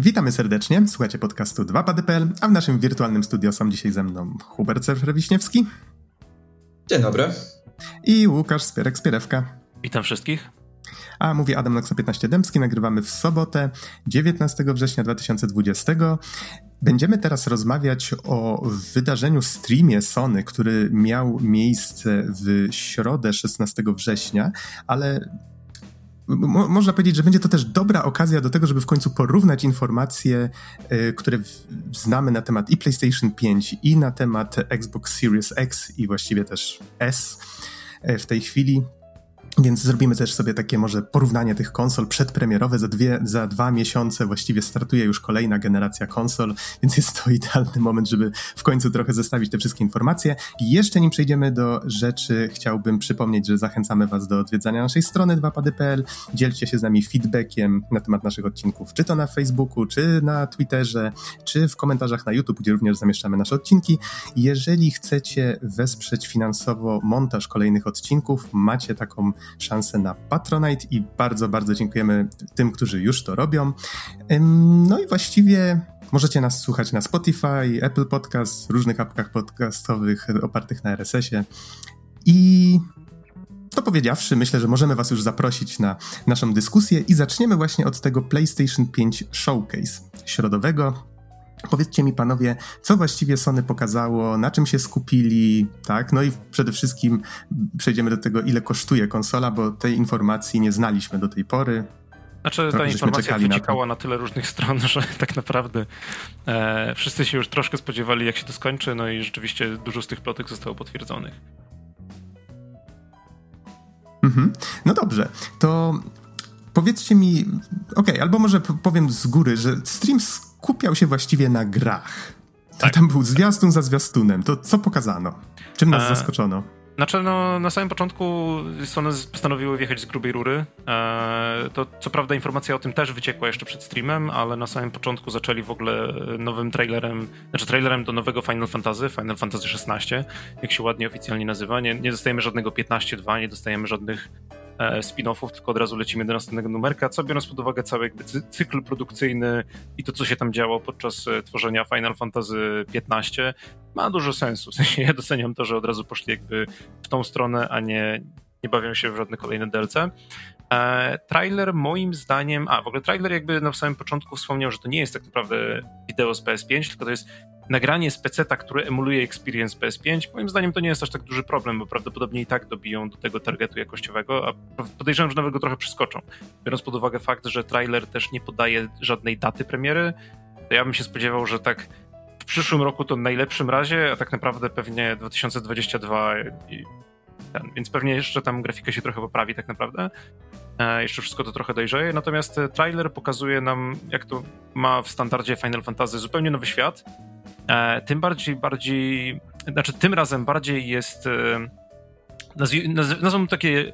Witamy serdecznie, słuchacie podcastu 2pady.pl, a w naszym wirtualnym studio są dzisiaj ze mną Hubert Serfer-Wiśniewski. Dzień dobry. I Łukasz Spierek-Spierewka. Witam wszystkich. A mówi Adam Noxa 15 Dębski, nagrywamy w sobotę 19 września 2020. Będziemy teraz rozmawiać o wydarzeniu streamie Sony, który miał miejsce w środę 16 września, ale Mo można powiedzieć, że będzie to też dobra okazja do tego, żeby w końcu porównać informacje, y, które znamy na temat i PlayStation 5, i na temat Xbox Series X, i właściwie też S y, w tej chwili. Więc zrobimy też sobie takie może porównanie tych konsol przedpremierowe. Za, dwie, za dwa miesiące właściwie startuje już kolejna generacja konsol, więc jest to idealny moment, żeby w końcu trochę zestawić te wszystkie informacje. I jeszcze nim przejdziemy do rzeczy, chciałbym przypomnieć, że zachęcamy Was do odwiedzania naszej strony 2pady.pl. Dzielcie się z nami feedbackiem na temat naszych odcinków, czy to na Facebooku, czy na Twitterze, czy w komentarzach na YouTube, gdzie również zamieszczamy nasze odcinki. Jeżeli chcecie wesprzeć finansowo montaż kolejnych odcinków, macie taką szansę na Patronite i bardzo, bardzo dziękujemy tym, którzy już to robią. No i właściwie możecie nas słuchać na Spotify, Apple Podcast, różnych apkach podcastowych opartych na RSS-ie. I to powiedziawszy, myślę, że możemy Was już zaprosić na naszą dyskusję i zaczniemy właśnie od tego PlayStation 5 Showcase środowego. Powiedzcie mi panowie, co właściwie Sony pokazało, na czym się skupili, tak? No i przede wszystkim przejdziemy do tego, ile kosztuje konsola, bo tej informacji nie znaliśmy do tej pory. Znaczy ta informacja wyciekała na, na, tyle różnych stron, że tak naprawdę e, wszyscy się już troszkę spodziewali, jak się to skończy, no i rzeczywiście dużo z tych plotek zostało potwierdzonych. Mhm. No dobrze, to powiedzcie mi, okej, okay, albo może powiem z góry, że stream skupiał się właściwie na grach. Tak. Tam był zwiastun za zwiastunem. To co pokazano? Czym nas e... zaskoczono? Znaczy, no, na samym początku Sony postanowiły wjechać z grubej rury. E, to co prawda informacja o tym też wyciekła jeszcze przed streamem, ale na samym początku zaczęli w ogóle nowym trailerem, znaczy trailerem do nowego Final Fantasy, Final Fantasy XVI, jak się ładnie oficjalnie nazywa. Nie, nie dostajemy żadnego 15.2, nie dostajemy żadnych spin-offów, tylko od razu lecimy do następnego numerka, co biorąc pod uwagę cały jakby cykl produkcyjny i to, co się tam działo podczas e, tworzenia Final Fantasy XV, ma dużo sensu. W sensie ja doceniam to, że od razu poszli jakby w tą stronę, a nie, nie bawią się w żadne kolejne DLC. E, trailer moim zdaniem, a w ogóle trailer jakby na samym początku wspomniał, że to nie jest tak naprawdę wideo z PS5, tylko to jest nagranie z PC-ta, które emuluje experience PS5, moim zdaniem to nie jest aż tak duży problem, bo prawdopodobnie i tak dobiją do tego targetu jakościowego, a podejrzewam, że nawet go trochę przeskoczą. Biorąc pod uwagę fakt, że trailer też nie podaje żadnej daty premiery, to ja bym się spodziewał, że tak w przyszłym roku to najlepszym razie, a tak naprawdę pewnie 2022 i ten, więc pewnie jeszcze tam grafika się trochę poprawi tak naprawdę. E, jeszcze wszystko to trochę dojrzeje, natomiast trailer pokazuje nam, jak to ma w standardzie Final Fantasy zupełnie nowy świat, E, tym bardziej, bardziej, znaczy tym razem bardziej jest, e, nazwij, nazwą takie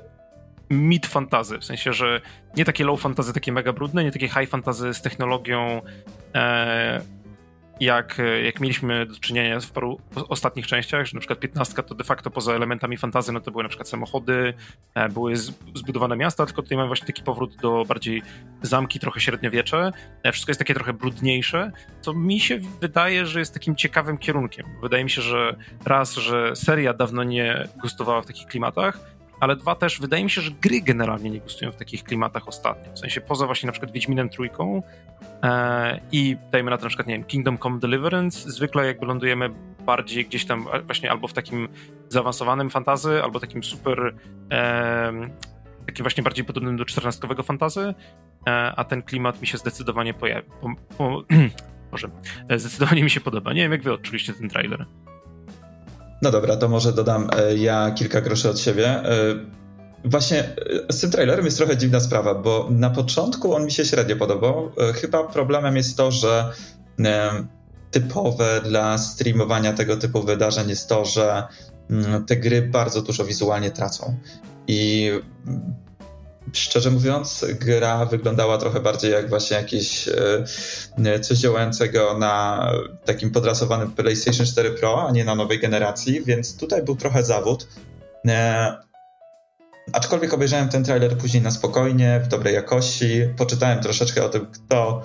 mid fantazy, w sensie, że nie takie low fantazy, takie mega brudne, nie takie high fantazy z technologią e, jak, jak mieliśmy do czynienia w paru ostatnich częściach, że na przykład 15 to de facto poza elementami fantazy, no to były na przykład samochody, e, były zbudowane miasta, tylko tutaj mamy właśnie taki powrót do bardziej zamki, trochę średniowiecze. E, wszystko jest takie trochę brudniejsze, co mi się wydaje, że jest takim ciekawym kierunkiem. Wydaje mi się, że raz, że seria dawno nie gustowała w takich klimatach, ale dwa też, wydaje mi się, że gry generalnie nie gustują w takich klimatach ostatnio. W sensie poza właśnie na przykład Wiedźminem Trójką e, i dajmy na to na przykład, nie wiem, Kingdom Come Deliverance, zwykle jakby lądujemy bardziej gdzieś tam właśnie albo w takim zaawansowanym fantazy, albo takim super e, takim właśnie bardziej podobnym do czternastkowego fantazy, e, a ten klimat mi się zdecydowanie pojawi. Po, po, może, e, zdecydowanie mi się podoba. Nie wiem, jak wy odczuliście ten trailer. No dobra, to może dodam e, ja kilka groszy od siebie. E, właśnie e, z tym trailerem jest trochę dziwna sprawa, bo na początku on mi się średnio podobał. Chyba problemem jest to, że typowe dla streamowania tego typu wydarzeń jest to, że mm, te gry bardzo dużo wizualnie tracą. I szczerze mówiąc, gra wyglądała trochę bardziej jak właśnie jakieś e, coś działającego na takim podrasowanym PlayStation 4 Pro, a nie na nowej generacji, więc tutaj był trochę zawód. E, aczkolwiek obejrzałem ten trailer później na spokojnie, w dobrej jakości, poczytałem troszeczkę o tym, kto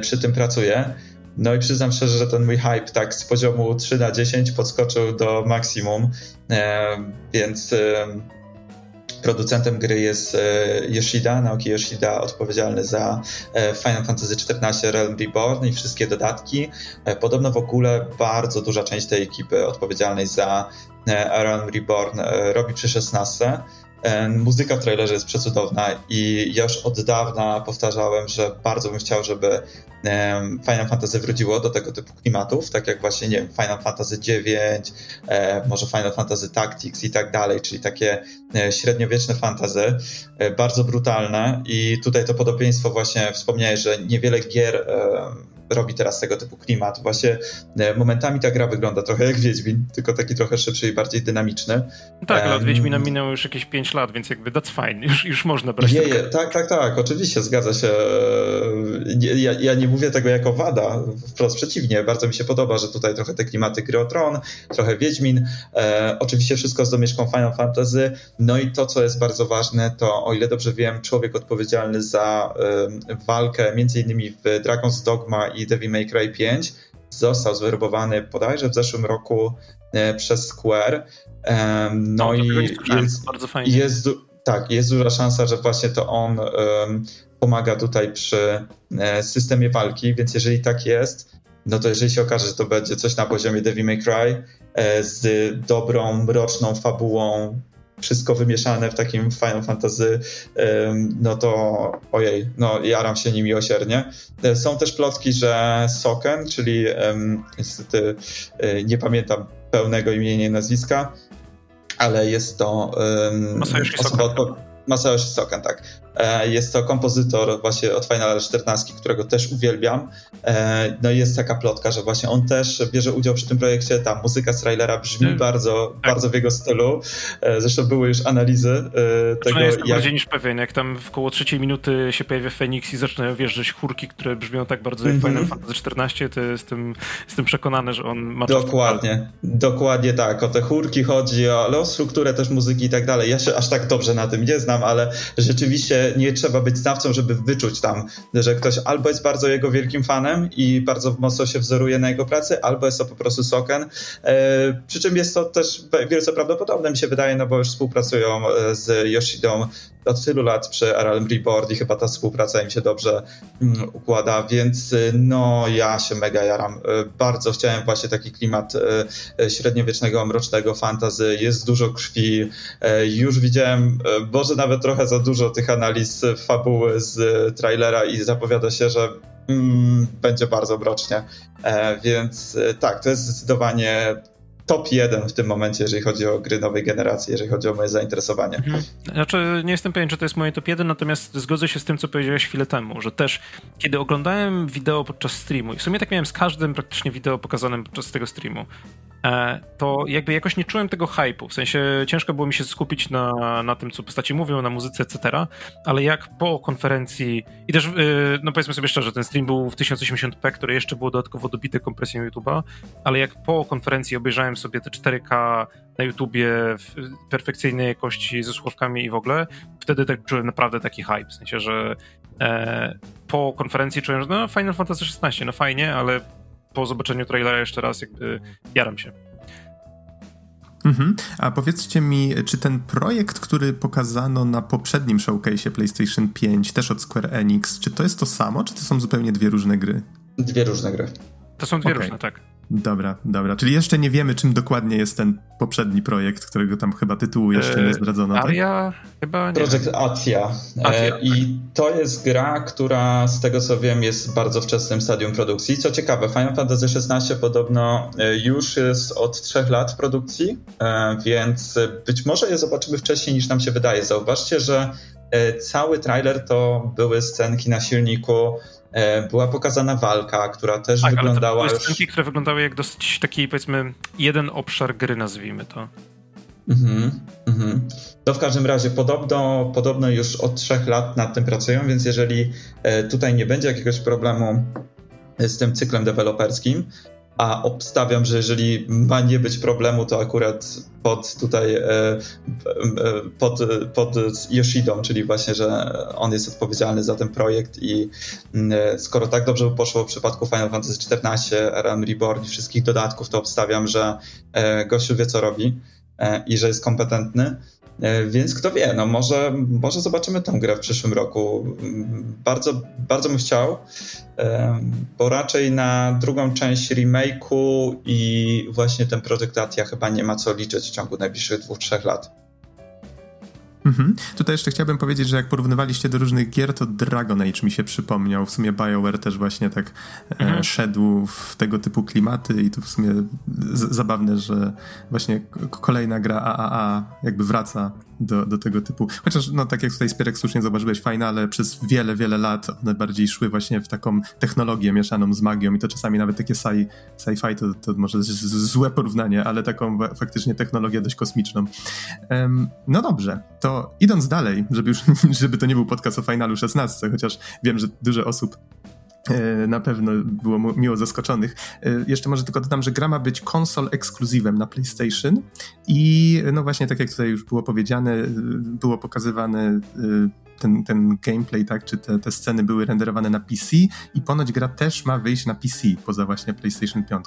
przy tym pracuję. No i przyznam szczerze, że ten mój hype tak z poziomu 3 na 10 podskoczył do maksimum, więc Producentem gry jest Yoshida, Naoki Yoshida, odpowiedzialny za Final Fantasy XIV Realm Reborn i wszystkie dodatki. Podobno w ogóle bardzo duża część tej ekipy odpowiedzialnej za Realm Reborn robi przy 16. Muzyka w trailerze jest przecudowna i ja już od dawna powtarzałem, że bardzo bym chciał, żeby Final Fantasy wróciło do tego typu klimatów, tak jak właśnie, nie wiem, Final Fantasy IX, e, może Final Fantasy Tactics i tak dalej, czyli takie e, średniowieczne fantazy, e, bardzo brutalne. I tutaj to podobieństwo właśnie wspomniałeś, że niewiele gier robi teraz tego typu klimat. Właśnie e, momentami ta gra wygląda trochę jak Wiedźmin, tylko taki trochę szybszy i bardziej dynamiczny. Tak, ale od Wiedźmina minęło już jakieś 5 lat, więc jakby that's fine, już, już można brać. Tak, tak, tak, oczywiście, zgadza się. Ja, ja, nie mówię tego jako wada, wprost przeciwnie, bardzo mi się podoba, że tutaj trochę te klimaty gry Tron, trochę Wiedźmin, e, oczywiście wszystko z domieszką Final Fantasy, no i to, co jest bardzo ważne, to o ile dobrze wiem, człowiek odpowiedzialny za e, walkę między innymi w Dragon's Dogma i i Devil May Cry 5 został zwerbowany bodajże w zeszłym roku e, przez Square. No, no i jest, bardzo fajnie. Jest, tak, jest duża szansa, że właśnie to on um, pomaga tutaj przy e, systemie walki, więc jeżeli tak jest, no to jeżeli się okaże, że to będzie coś na poziomie Devil May Cry e, z dobrą, mroczną fabułą, wszystko wymieszane w takim Final Fantasy, no to ojej, no jaram się nimi osiernie. E, są też plotki, że Soken, czyli niestety e, nie pamiętam pełnego imienia i nazwiska, ale jest to um, osoba, Soken. Masayoshi Soken, tak. E, jest to kompozytor właśnie od Final 14, którego też uwielbiam. E, no i jest taka plotka, że właśnie on też bierze udział przy tym projekcie. Ta muzyka z trailera brzmi hmm. bardzo, tak. bardzo w jego stylu. E, zresztą były już analizy tego, ja jestem jak... bardziej niż pewien. Jak tam w koło trzeciej minuty się pojawia Phoenix i zaczynają wjeżdżać chórki, które brzmią tak bardzo jak mm -hmm. Final Fantasy 14, to jestem, jestem przekonany, że on ma Dokładnie, dokładnie tak. O te chórki chodzi, ale o strukturę też muzyki i tak dalej. Ja się aż tak dobrze na tym nie znam, ale rzeczywiście nie trzeba być znawcą, żeby wyczuć tam, że ktoś albo jest bardzo jego wielkim fanem i bardzo mocno się wzoruje na jego pracy, albo jest to po prostu Soken. E, przy czym jest to też wielce prawdopodobne, mi się wydaje, no bo już współpracują e, z Yoshidą od tylu lat przy RLM Report i chyba ta współpraca im się dobrze mm, układa, więc y, no ja się mega jaram. Y, bardzo chciałem właśnie taki klimat y, średniowiecznego, mrocznego fantazy. Jest dużo krwi. Już widziałem, może nawet trochę za dużo tych analiz fabuły z trailera i zapowiada się, że mm, będzie bardzo mrocznie. Więc tak, to jest zdecydowanie top jeden w tym momencie, jeżeli chodzi o gry nowej generacji, jeżeli chodzi o moje zainteresowanie. Mhm. Znaczy, nie jestem pewien, czy to jest moje top jeden, natomiast zgodzę się z tym, co powiedziałeś chwilę temu, że też kiedy oglądałem wideo podczas streamu, i w sumie tak miałem z każdym praktycznie wideo pokazanym podczas tego streamu, to jakby jakoś nie czułem tego hype'u. W sensie ciężko było mi się skupić na, na tym, co postaci mówią, na muzyce, etc. Ale jak po konferencji i też, e, no powiedzmy sobie szczerze, ten stream był w 1080p, które jeszcze było dodatkowo dobite kompresją YouTube'a, ale jak po konferencji obejrzałem sobie te 4K na YouTubie w perfekcyjnej jakości ze słuchawkami i w ogóle, wtedy tak czułem naprawdę taki hype. W sensie, że e, po konferencji czułem, że no Final Fantasy XVI, no fajnie, ale po zobaczeniu trailera jeszcze raz jakby jaram się. Mhm. A powiedzcie mi, czy ten projekt, który pokazano na poprzednim showcase PlayStation 5, też od Square Enix, czy to jest to samo, czy to są zupełnie dwie różne gry? Dwie różne gry. To są dwie okay. różne, tak. Dobra, dobra. Czyli jeszcze nie wiemy, czym dokładnie jest ten poprzedni projekt, którego tam chyba tytułu jeszcze nie e, zdradzono. Tak? Aria tak? chyba nie. Projekt Atia. E, Atia. I to jest gra, która z tego co wiem jest w bardzo wczesnym stadium produkcji. Co ciekawe, Final Fantasy XVI podobno e, już jest od trzech lat w produkcji, więc być może je zobaczymy wcześniej niż nam się wydaje. Zauważcie, że cały trailer to były scenki na silniku była pokazana walka, która też tak, wyglądała. Ale to były scenki, które wyglądały jak dosyć taki, powiedzmy, jeden obszar gry, nazwijmy to. Mhm, mhm. To w każdym razie podobno, podobno już od trzech lat nad tym pracują, więc jeżeli e, tutaj nie będzie jakiegoś problemu z tym cyklem deweloperskim, a obstawiam, że jeżeli ma nie być problemu, to akurat pod tutaj e, e, pod, pod Yoshidą, czyli właśnie, że on jest odpowiedzialny za ten projekt i mm, skoro tak dobrze poszło w przypadku Final Fantasy XIV, RM Reborn i wszystkich dodatków, to obstawiam, że gościu wie co robi i że jest kompetentny. E, więc kto wie, no może, może zobaczymy tę grę w przyszłym roku. Bardzo, bardzo bym chciał, bo raczej na drugą część remake'u i właśnie ten Project Atia chyba nie ma co liczyć w ciągu najbliższych dwóch, trzech lat. Mhm. Tutaj jeszcze chciałbym powiedzieć, że jak porównywaliście do różnych gier, to Dragon Age mi się przypomniał. W sumie BioWare też właśnie tak e, mhm. szedł w tego typu klimaty i to w sumie zabawne, że właśnie kolejna gra AAA jakby wraca do, do tego typu. Chociaż, no tak jak tutaj Spierek słusznie zauważyłeś, fajne, ale przez wiele, wiele lat one bardziej szły właśnie w taką technologię mieszaną z magią i to czasami nawet takie sci, sci-fi to, to może złe porównanie, ale taką faktycznie technologię dość kosmiczną. Um, no dobrze, to idąc dalej, żeby już, żeby to nie był podcast o Finalu 16, chociaż wiem, że dużo osób na pewno było miło zaskoczonych. E, jeszcze może tylko dodam, że gra ma być konsol ekskluzywem na PlayStation i no właśnie tak jak tutaj już było powiedziane, e, było pokazywane ten, ten gameplay, tak, czy te, te sceny były renderowane na PC i ponoć gra też ma wyjść na PC poza właśnie PlayStation 5.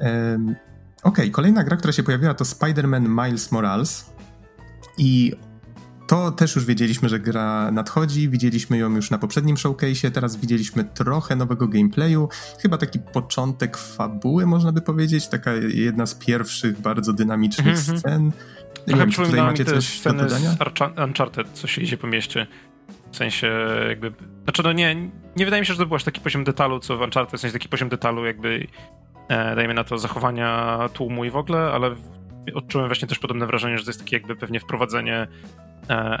Um, ok, kolejna gra, która się pojawiła to Spider-Man Miles Morales i to też już wiedzieliśmy, że gra nadchodzi, widzieliśmy ją już na poprzednim showcase, teraz widzieliśmy trochę nowego gameplayu, chyba taki początek fabuły, można by powiedzieć, taka jedna z pierwszych bardzo dynamicznych mm -hmm. scen. Nie wiem, czy tutaj macie coś do dodania? z Uncharted, co się idzie po mieście. W sensie jakby... Znaczy no nie, nie wydaje mi się, że to był aż taki poziom detalu, co w Uncharted, w sensie taki poziom detalu jakby, e, dajmy na to, zachowania tłumu i w ogóle, ale odczułem właśnie też podobne wrażenie, że to jest takie jakby pewnie wprowadzenie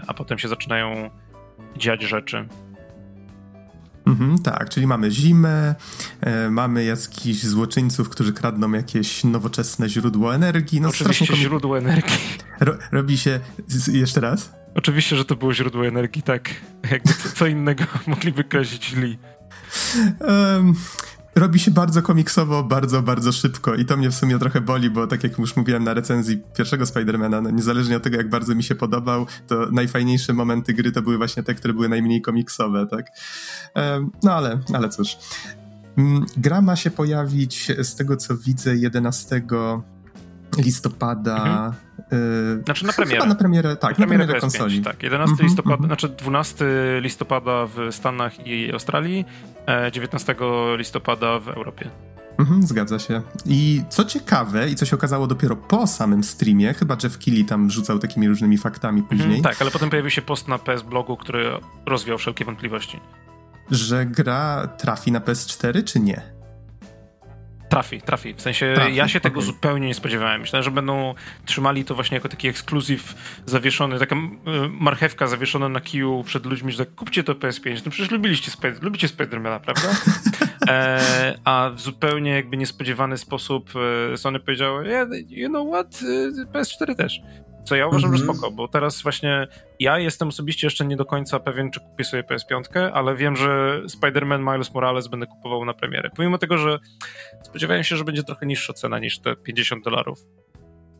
a potem się zaczynają dziać rzeczy. Mhm, tak, czyli mamy zimę, e, mamy jakichś złoczyńców, którzy kradną jakieś nowoczesne źródło energii. No, Oczywiście komik... źródło energii. Ro, robi się... Jeszcze raz? Oczywiście, że to było źródło energii, tak. Jakby co, co innego mogliby kojarzyć źli. Um, robi się bardzo komiksowo, bardzo, bardzo szybko i to mnie w sumie trochę boli, bo tak jak już mówiłem na recenzji pierwszego Spidermana, no niezależnie od tego, jak bardzo mi się podobał, to najfajniejsze momenty gry to były właśnie te, które były najmniej komiksowe, tak? No ale, ale cóż. Mm, gra ma się pojawić, z tego co widzę, 11 listopada. Mhm. Yy, znaczy na premierę. Chyba na premierę, tak, na premierę, na premierę konsoli. Tak, 11 mhm, listopada, mhm. znaczy 12 listopada w Stanach i Australii, 19 e, listopada w Europie. Mhm, zgadza się. I co ciekawe, i co się okazało dopiero po samym streamie, chyba Jeff Keighley tam rzucał takimi różnymi faktami mhm, później. tak, ale potem pojawił się post na PS Blogu, który rozwiał wszelkie wątpliwości. Że gra trafi na PS4, czy nie? Trafi, trafi. W sensie trafi, ja się tego okay. zupełnie nie spodziewałem. Myślałem, że będą trzymali to właśnie jako taki ekskluzyw zawieszony, taka marchewka zawieszona na kiju przed ludźmi, że tak, kupcie to PS5. No przecież lubiliście Spider lubicie Spidermana, prawda? e, a w zupełnie jakby niespodziewany sposób e, Sony powiedziało, yeah, you know what, e, PS4 też. Co ja uważam, mm -hmm. że mhm. spoko, bo teraz właśnie ja jestem osobiście jeszcze nie do końca pewien, czy kupię sobie PS5, ale wiem, że Spider-Man Miles Morales będę kupował na premierę. Pomimo tego, że spodziewałem się, że będzie trochę niższa cena niż te 50 dolarów.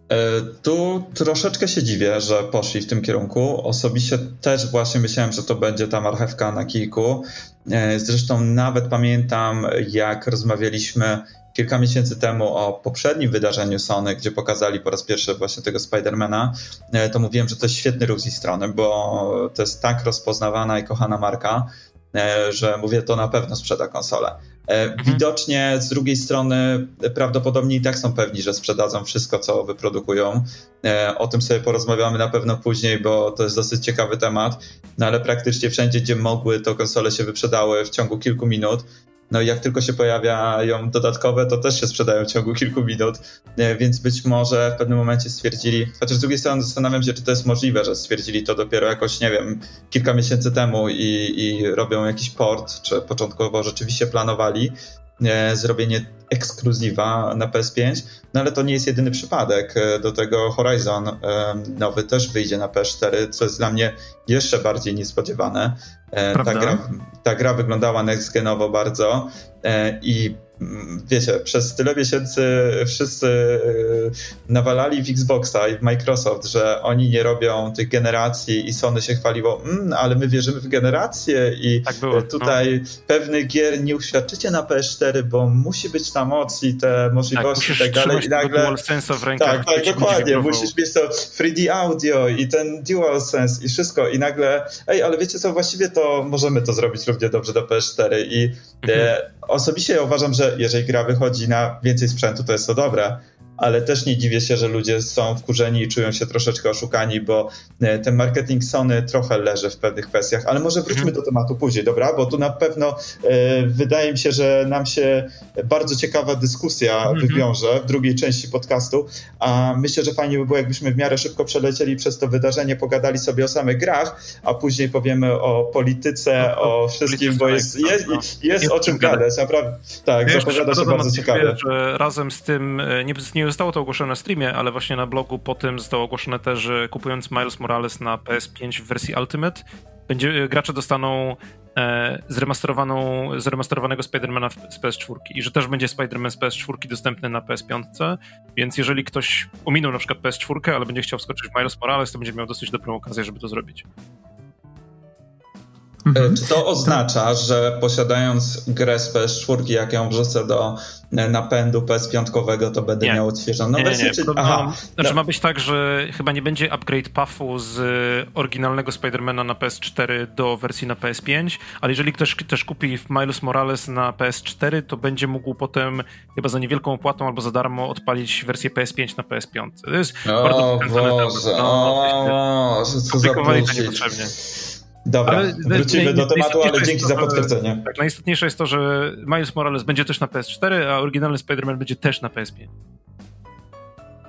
E, tu troszeczkę się dziwię, że poszli w tym kierunku. Osobiście też właśnie myślałem, że to będzie ta marchewka na kilku. E, zresztą nawet pamiętam, jak rozmawialiśmy kilka miesięcy temu o poprzednim wydarzeniu Sony, gdzie pokazali po raz pierwszy właśnie tego Spidermana, e, to mówiłem, że to jest świetny ruch z ich strony, bo to jest tak rozpoznawana i kochana marka, e, że mówię, to na pewno sprzeda konsolę. E, mhm. Widocznie z drugiej strony prawdopodobnie i tak są pewni, że sprzedadzą wszystko, co wyprodukują. O tym sobie porozmawiamy na pewno później, bo to jest dosyć ciekawy temat. No ale praktycznie wszędzie, gdzie mogły, to konsole się wyprzedały w ciągu kilku minut. No i jak tylko się pojawiają dodatkowe, to też się sprzedają w ciągu kilku minut, więc być może w pewnym momencie stwierdzili, chociaż z drugiej strony zastanawiam się, czy to jest możliwe, że stwierdzili to dopiero jakoś, nie wiem, kilka miesięcy temu i, i robią jakiś port, czy początkowo rzeczywiście planowali zrobienie ekskluzywa na PS5, no ale to nie jest jedyny przypadek. Do tego Horizon nowy też wyjdzie na PS4, co jest dla mnie jeszcze bardziej niespodziewane. Ta gra, ta gra wyglądała next-genowo bardzo i wiecie, przez tyle miesięcy wszyscy y, nawalali w Xboxa i w Microsoft, że oni nie robią tych generacji i Sony się chwaliło, mmm, ale my wierzymy w generację i tak było, tutaj no. pewnych gier nie uświadczycie na PS4, bo musi być ta moc i te możliwości tak, i tak dalej. I nagle... w rękach, tak, tak, dokładnie. Musisz mieć to 3D audio i ten DualSense i wszystko i nagle, ej, ale wiecie co, właściwie to możemy to zrobić równie dobrze do PS4 i mhm. e, osobiście ja uważam, że jeżeli gra wychodzi na więcej sprzętu, to jest to dobre, ale też nie dziwię się, że ludzie są wkurzeni i czują się troszeczkę oszukani, bo e, ten marketing Sony trochę leży w pewnych kwestiach, ale może wróćmy mhm. do tematu później, dobra? Bo tu na pewno e, wydaje mi się, że nam się bardzo ciekawa dyskusja mhm. wywiąże w drugiej części podcastu, a myślę, że fajnie by było, jakbyśmy w miarę szybko przelecieli przez to wydarzenie, pogadali sobie o samych grach, a później powiemy o polityce, no, o wszystkim, bo jest, tak, jest, jest, jest o czym gadać, naprawdę. Tak, zapowiada się bardzo ciekawe. Że razem z tym e, nie, nie zostało to ogłoszone na streamie, ale właśnie na blogu po tym zostało ogłoszone też, że kupując Miles Morales na PS5 w wersji Ultimate, będzie, gracze dostaną e, zremasterowaną, zremasterowanego Spidermana z PS4 i że też będzie Spiderman z PS4 dostępny na PS5, więc jeżeli ktoś ominął na przykład PS4, ale będzie chciał wskoczyć w Miles Morales, to będzie miał dosyć dobrą okazję, żeby to zrobić. Mhm. Czy to oznacza, że posiadając grę z PS4, jak ją wrzucę do e, napędu PS5, to będę nie. miał odświeżoną nie, wersję? Nie, nie. Czy... Aha. Znaczy no. ma być tak, że chyba nie będzie upgrade puffu z oryginalnego Spidermana na PS4 do wersji na PS5, ale jeżeli ktoś też kupi Miles Morales na PS4, to będzie mógł potem chyba za niewielką opłatą albo za darmo odpalić wersję PS5 na PS5. To jest o, bardzo Boże, no, o, co za niepotrzebnie. Dobra, ale wrócimy do tematu, ale dzięki to, za potwierdzenie. Tak, najistotniejsze jest to, że Miles Morales będzie też na PS4, a oryginalny Spider-Man będzie też na PS5.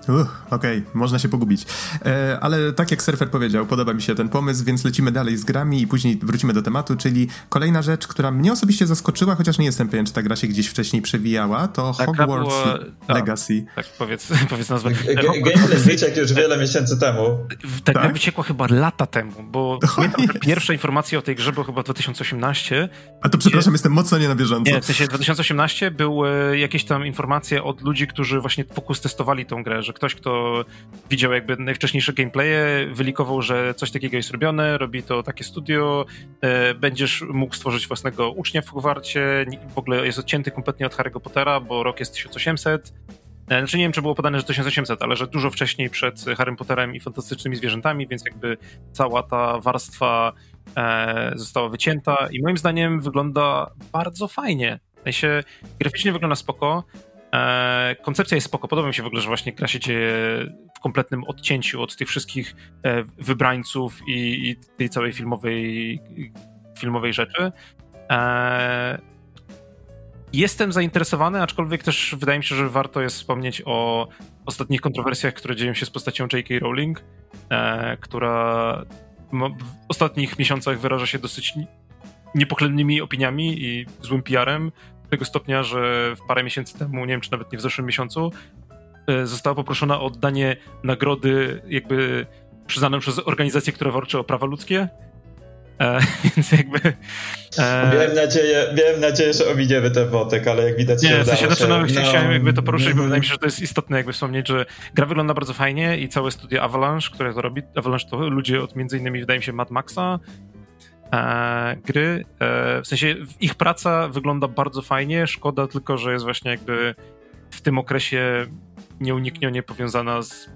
Okej, okay, można się pogubić. E, ale tak jak surfer powiedział, podoba mi się ten pomysł, więc lecimy dalej z grami i później wrócimy do tematu, czyli kolejna rzecz, która mnie osobiście zaskoczyła, chociaż nie jestem pewien, czy ta gra się gdzieś wcześniej przewijała, to tak, Hogwarts była, Legacy. Tak, powiedz, powiedz nazwę. Gameplay wyciekł już wiele miesięcy temu. Tak, tak? wyciekła chyba lata temu, bo pierwsza informacja o tej grze była chyba 2018. A to przepraszam, jestem mocno nie na bieżąco. Nie, w sensie 2018 były jakieś tam informacje od ludzi, którzy właśnie fokus testowali tą grę, że ktoś, kto widział jakby najwcześniejsze gameplaye, wylikował, że coś takiego jest robione, robi to takie studio, e, będziesz mógł stworzyć własnego ucznia w Hogwarcie, w ogóle jest odcięty kompletnie od Harry'ego Pottera, bo rok jest 1800. E, znaczy nie wiem, czy było podane, że 1800, ale że dużo wcześniej przed Harrym Potterem i fantastycznymi zwierzętami, więc jakby cała ta warstwa e, została wycięta i moim zdaniem wygląda bardzo fajnie. W sensie graficznie wygląda spoko, koncepcja jest spoko. Podoba mi się w ogóle, że właśnie gra się dzieje w kompletnym odcięciu od tych wszystkich e, wybrańców i, i tej całej filmowej, filmowej rzeczy. E, jestem zainteresowany, aczkolwiek też wydaje mi się, że warto jest wspomnieć o ostatnich kontrowersjach, które dzieją się z postacią J.K. Rowling, która w ostatnich miesiącach wyraża się dosyć niepochlebnymi opiniami i złym PR-em tego stopnia, że w parę miesięcy temu, nie wiem czy nawet nie w zeszłym miesiącu, e, została poproszona o oddanie nagrody jakby przyznaną przez organizację, która walczy o prawa ludzkie. E, więc jakby... E... Miałem, nadzieję, miałem nadzieję, że ominiemy ten wątek, ale jak widać nie, się udało się. Znaczy, no, no, chciałem jakby to poruszyć, bo wydaje mi się, że to jest istotne jakby wspomnieć, że gra wygląda bardzo fajnie i całe studio Avalanche, które to robi, Avalanche to ludzie od między innymi wydaje mi się Mad Maxa, gry. E, w sensie ich praca wygląda bardzo fajnie, szkoda tylko, że jest właśnie jakby w tym okresie nieuniknione powiązana z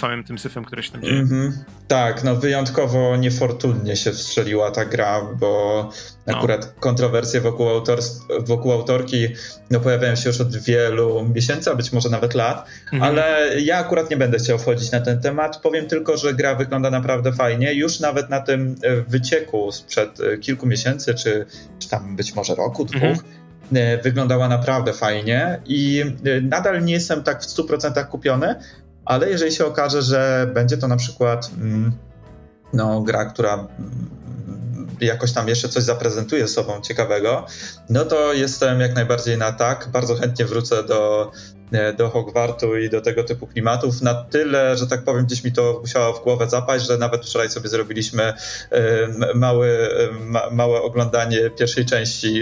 całym tym syfem, który się tam dzieje. Mm -hmm. Tak, no wyjątkowo niefortunnie się wstrzeliła ta gra, bo no. akurat kontrowersje wokół, autor, wokół autorki no, pojawiają się już od wielu miesięcy, a być może nawet lat, mm -hmm. ale ja akurat nie będę chciał wchodzić na ten temat. Powiem tylko, że gra wygląda naprawdę fajnie. Już nawet na tym e, wycieku sprzed e, kilku miesięcy, czy, czy tam być może roku, dwóch, mm -hmm. wyglądała naprawdę fajnie i nadal nie jestem tak w 100% kupiony, ale jeżeli się okaże, że będzie to na przykład mm, no, gra, która mm, jakoś tam jeszcze coś zaprezentuje sobą ciekawego, no to jestem jak najbardziej na tak. Bardzo chętnie wrócę do, e, do Hogwartu i do tego typu klimatów. Na tyle, że tak powiem, gdzieś mi to musiało w głowę zapaść, że nawet wczoraj sobie zrobiliśmy e, mały, ma, małe oglądanie pierwszej części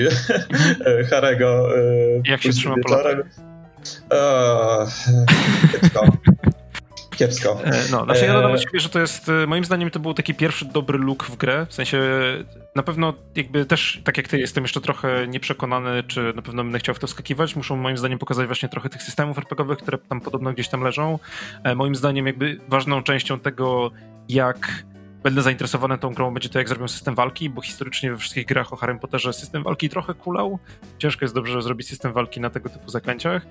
Harego. Jak się trzyma po latach? Kiepsko. E, no, znaczy ja dodam od że to jest, e, moim zdaniem to był taki pierwszy dobry look w grę, w sensie na pewno jakby też, tak jak ty, jestem jeszcze trochę nieprzekonany, czy na pewno będę chciał w to skakiwać, muszą moim zdaniem pokazać właśnie trochę tych systemów RPGowych, które tam podobno gdzieś tam leżą. E, moim zdaniem jakby ważną częścią tego, jak będę zainteresowany tą grą, będzie to, jak zrobią system walki, bo historycznie we wszystkich grach o Harry Potterze system walki trochę kulał. Ciężko jest dobrze zrobić system walki na tego typu zaklęciach.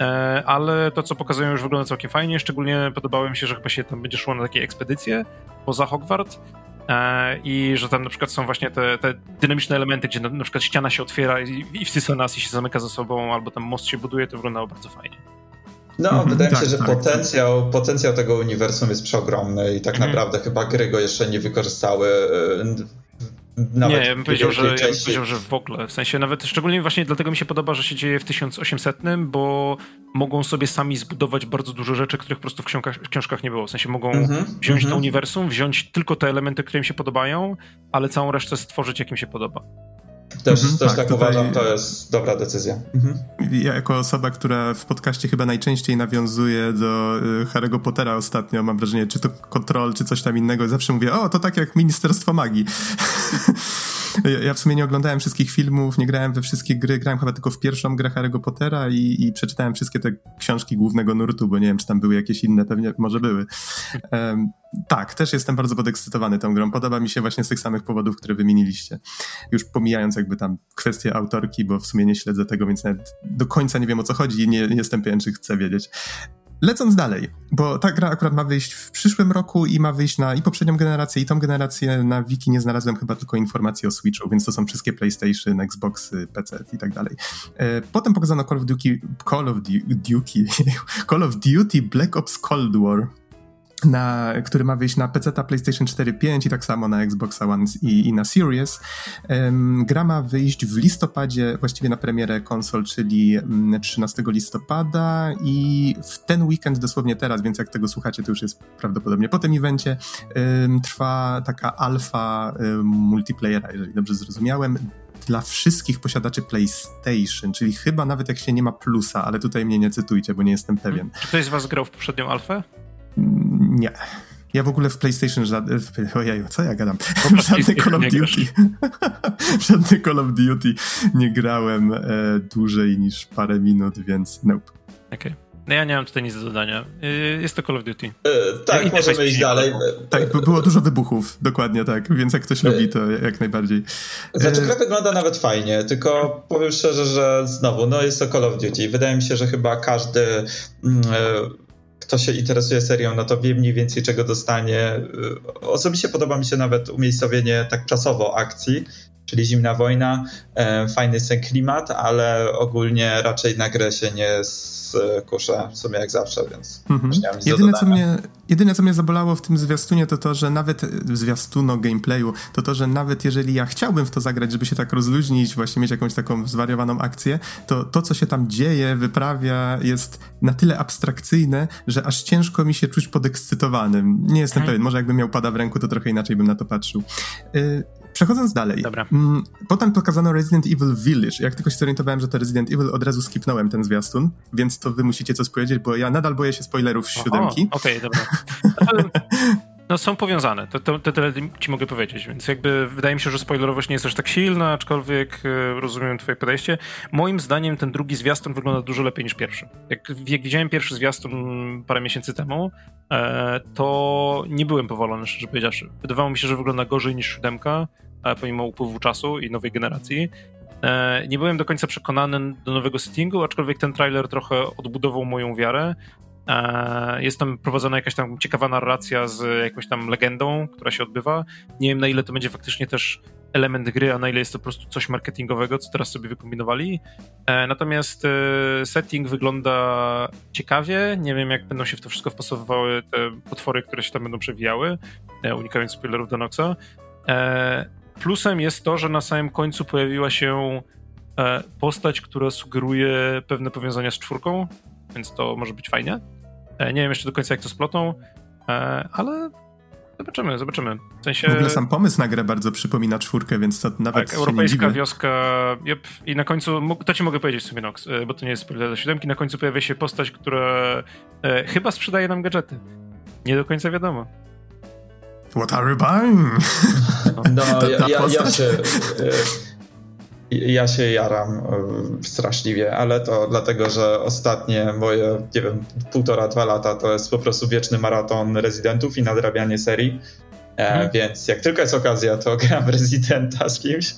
E, ale to, co pokazują, już wygląda całkiem fajnie. Szczególnie podobało mi się, że chyba się tam będzie szło na takie ekspedycje poza Hogwart e, i że tam na przykład są właśnie te, te dynamiczne elementy, gdzie na, na, przykład ściana się otwiera i, i wsysa nas i się zamyka za sobą, albo tam most się buduje, to wyglądało bardzo fajnie. No, mhm, wydaje mi się, tak, że tak. potencjał, potencjał tego uniwersum jest przeogromny i tak mhm. naprawdę chyba gry go jeszcze nie wykorzystały e, nawet nie, ja bym, powiedział, że, ja bym powiedział, że w ogóle. W sensie nawet szczególnie właśnie dlatego mi się podoba, że się dzieje w 1800, bo mogą sobie sami zbudować bardzo dużo rzeczy, których po prostu w książkach, w książkach nie było. W sensie mogą mm -hmm, wziąć mm -hmm. to uniwersum, wziąć tylko te elementy, które im się podobają, ale całą resztę stworzyć, jak im się podoba. Też, mhm, też tak, tak tutaj... uważam, to jest dobra decyzja. Mhm. Ja jako osoba, która w podcaście chyba najczęściej nawiązuje do y, Harry'ego Pottera ostatnio, mam wrażenie, czy to kontrol, czy coś tam innego, zawsze mówię, o, to tak jak Ministerstwo Magii. Ja w sumie nie oglądałem wszystkich filmów, nie grałem we wszystkie gry, grałem chyba tylko w pierwszą grę Harry'ego Pottera i, i przeczytałem wszystkie te książki głównego nurtu, bo nie wiem, czy tam były jakieś inne, pewnie może były. Um, tak, też jestem bardzo podekscytowany tą grą. Podoba mi się właśnie z tych samych powodów, które wymieniliście. Już pomijając jakby tam kwestię autorki, bo w sumie nie śledzę tego, więc nawet do końca nie wiem o co chodzi i nie, nie jestem pewien, czy chcę wiedzieć. Lecąc dalej, bo ta gra akurat ma wyjść w przyszłym roku i ma wyjść na i poprzednią generację, i tą generację. Na wiki nie znalazłem chyba tylko informacji o Switchu, więc to są wszystkie PlayStation, Xbox, PC i tak dalej. E, potem pokazano Call of Duty, Call of Duty, Call of Duty Black Ops Cold War na, który ma wyjść na PC, PlayStation 4, 5 i tak samo na Xbox One i, i na Series. Um, gra ma wyjść w listopadzie, właściwie na premierę konsol, czyli 13 mm, listopada i w ten weekend, dosłownie teraz, więc jak tego słuchacie, to już jest prawdopodobnie po tym evencie, um, trwa taka alfa um, multiplayera, jeżeli dobrze zrozumiałem, dla wszystkich posiadaczy PlayStation, czyli chyba nawet jak się nie ma plusa, ale tutaj mnie nie cytujcie, bo nie jestem pewien. Czy ktoś z was grał w poprzednią alfę? Nie. Ja w ogóle w PlayStation żadny. Ojeju, co ja gadam? W żadny Call of Duty. w żadny Call of Duty nie grałem e, dłużej niż parę minut, więc nope. Okej. Okay. No ja nie mam tutaj nic do dodania. Y, jest to Call of Duty. E, tak, I możemy iść dalej. Tak, było dużo wybuchów, dokładnie tak, więc jak ktoś lubi, to jak najbardziej. Znaczy, gra wygląda nawet fajnie, tylko powiem szczerze, że znowu, no jest to Call of Duty. Wydaje mi się, że chyba każdy mm, e, kto się interesuje serią, no to wie mniej więcej czego dostanie. Y, osobiście podoba mi się nawet umiejscowienie tak czasowo akcji, czyli Zimna Wojna. E, fajny jest ten klimat, ale ogólnie raczej na grę się nie skuszę, w sumie jak zawsze, więc mhm. nic jedyne, co mnie, jedyne, co mnie zabolało w tym zwiastunie, to to, że nawet zwiastuno gameplayu, to to, że nawet jeżeli ja chciałbym w to zagrać, żeby się tak rozluźnić, właśnie mieć jakąś taką zwariowaną akcję, to to, co się tam dzieje, wyprawia, jest na tyle abstrakcyjne, że aż ciężko mi się czuć podekscytowanym. Nie jestem mhm. pewien, może jakbym miał pada w ręku, to trochę inaczej bym na to patrzył. Y Przechodząc dalej. Dobra. Mm, potem pokazano Resident Evil Village. Jak tylko się zorientowałem, że to Resident Evil, od razu skipnąłem ten zwiastun, więc to wy musicie coś powiedzieć, bo ja nadal boję się spoilerów z siódemki. Okej, okay, dobra. No są powiązane, to, to, to tyle ci mogę powiedzieć, więc jakby wydaje mi się, że spoilerowość nie jest aż tak silna, aczkolwiek e, rozumiem twoje podejście. Moim zdaniem ten drugi zwiastun wygląda dużo lepiej niż pierwszy. Jak, jak widziałem pierwszy zwiastun parę miesięcy temu, e, to nie byłem powolony, szczerze powiedziawszy. Wydawało mi się, że wygląda gorzej niż siódemka, pomimo upływu czasu i nowej generacji. E, nie byłem do końca przekonany do nowego settingu, aczkolwiek ten trailer trochę odbudował moją wiarę. E, jest tam prowadzona jakaś tam ciekawa narracja z jakąś tam legendą, która się odbywa. Nie wiem, na ile to będzie faktycznie też element gry, a na ile jest to po prostu coś marketingowego, co teraz sobie wykombinowali. E, natomiast setting wygląda ciekawie. Nie wiem, jak będą się w to wszystko wpasowywały te potwory, które się tam będą przewijały, unikając spoilerów do Noxa plusem jest to, że na samym końcu pojawiła się e, postać, która sugeruje pewne powiązania z czwórką, więc to może być fajnie. E, nie wiem jeszcze do końca, jak to splotą, ale zobaczymy, zobaczymy. W, sensie... w ogóle sam pomysł na grę bardzo przypomina czwórkę, więc to nawet Tak, europejska wioska, yep. i na końcu, to ci mogę powiedzieć w sumie, Nox, bo to nie jest spoiler do siódemki, na końcu pojawia się postać, która e, chyba sprzedaje nam gadżety. Nie do końca wiadomo. What are you buying? No, ja, ja, ja, się, ja się jaram e, straszliwie, ale to dlatego, że ostatnie moje, nie wiem, półtora, dwa lata to jest po prostu wieczny maraton rezydentów i nadrabianie serii. Hmm. Więc jak tylko jest okazja, to gram rezydenta z kimś.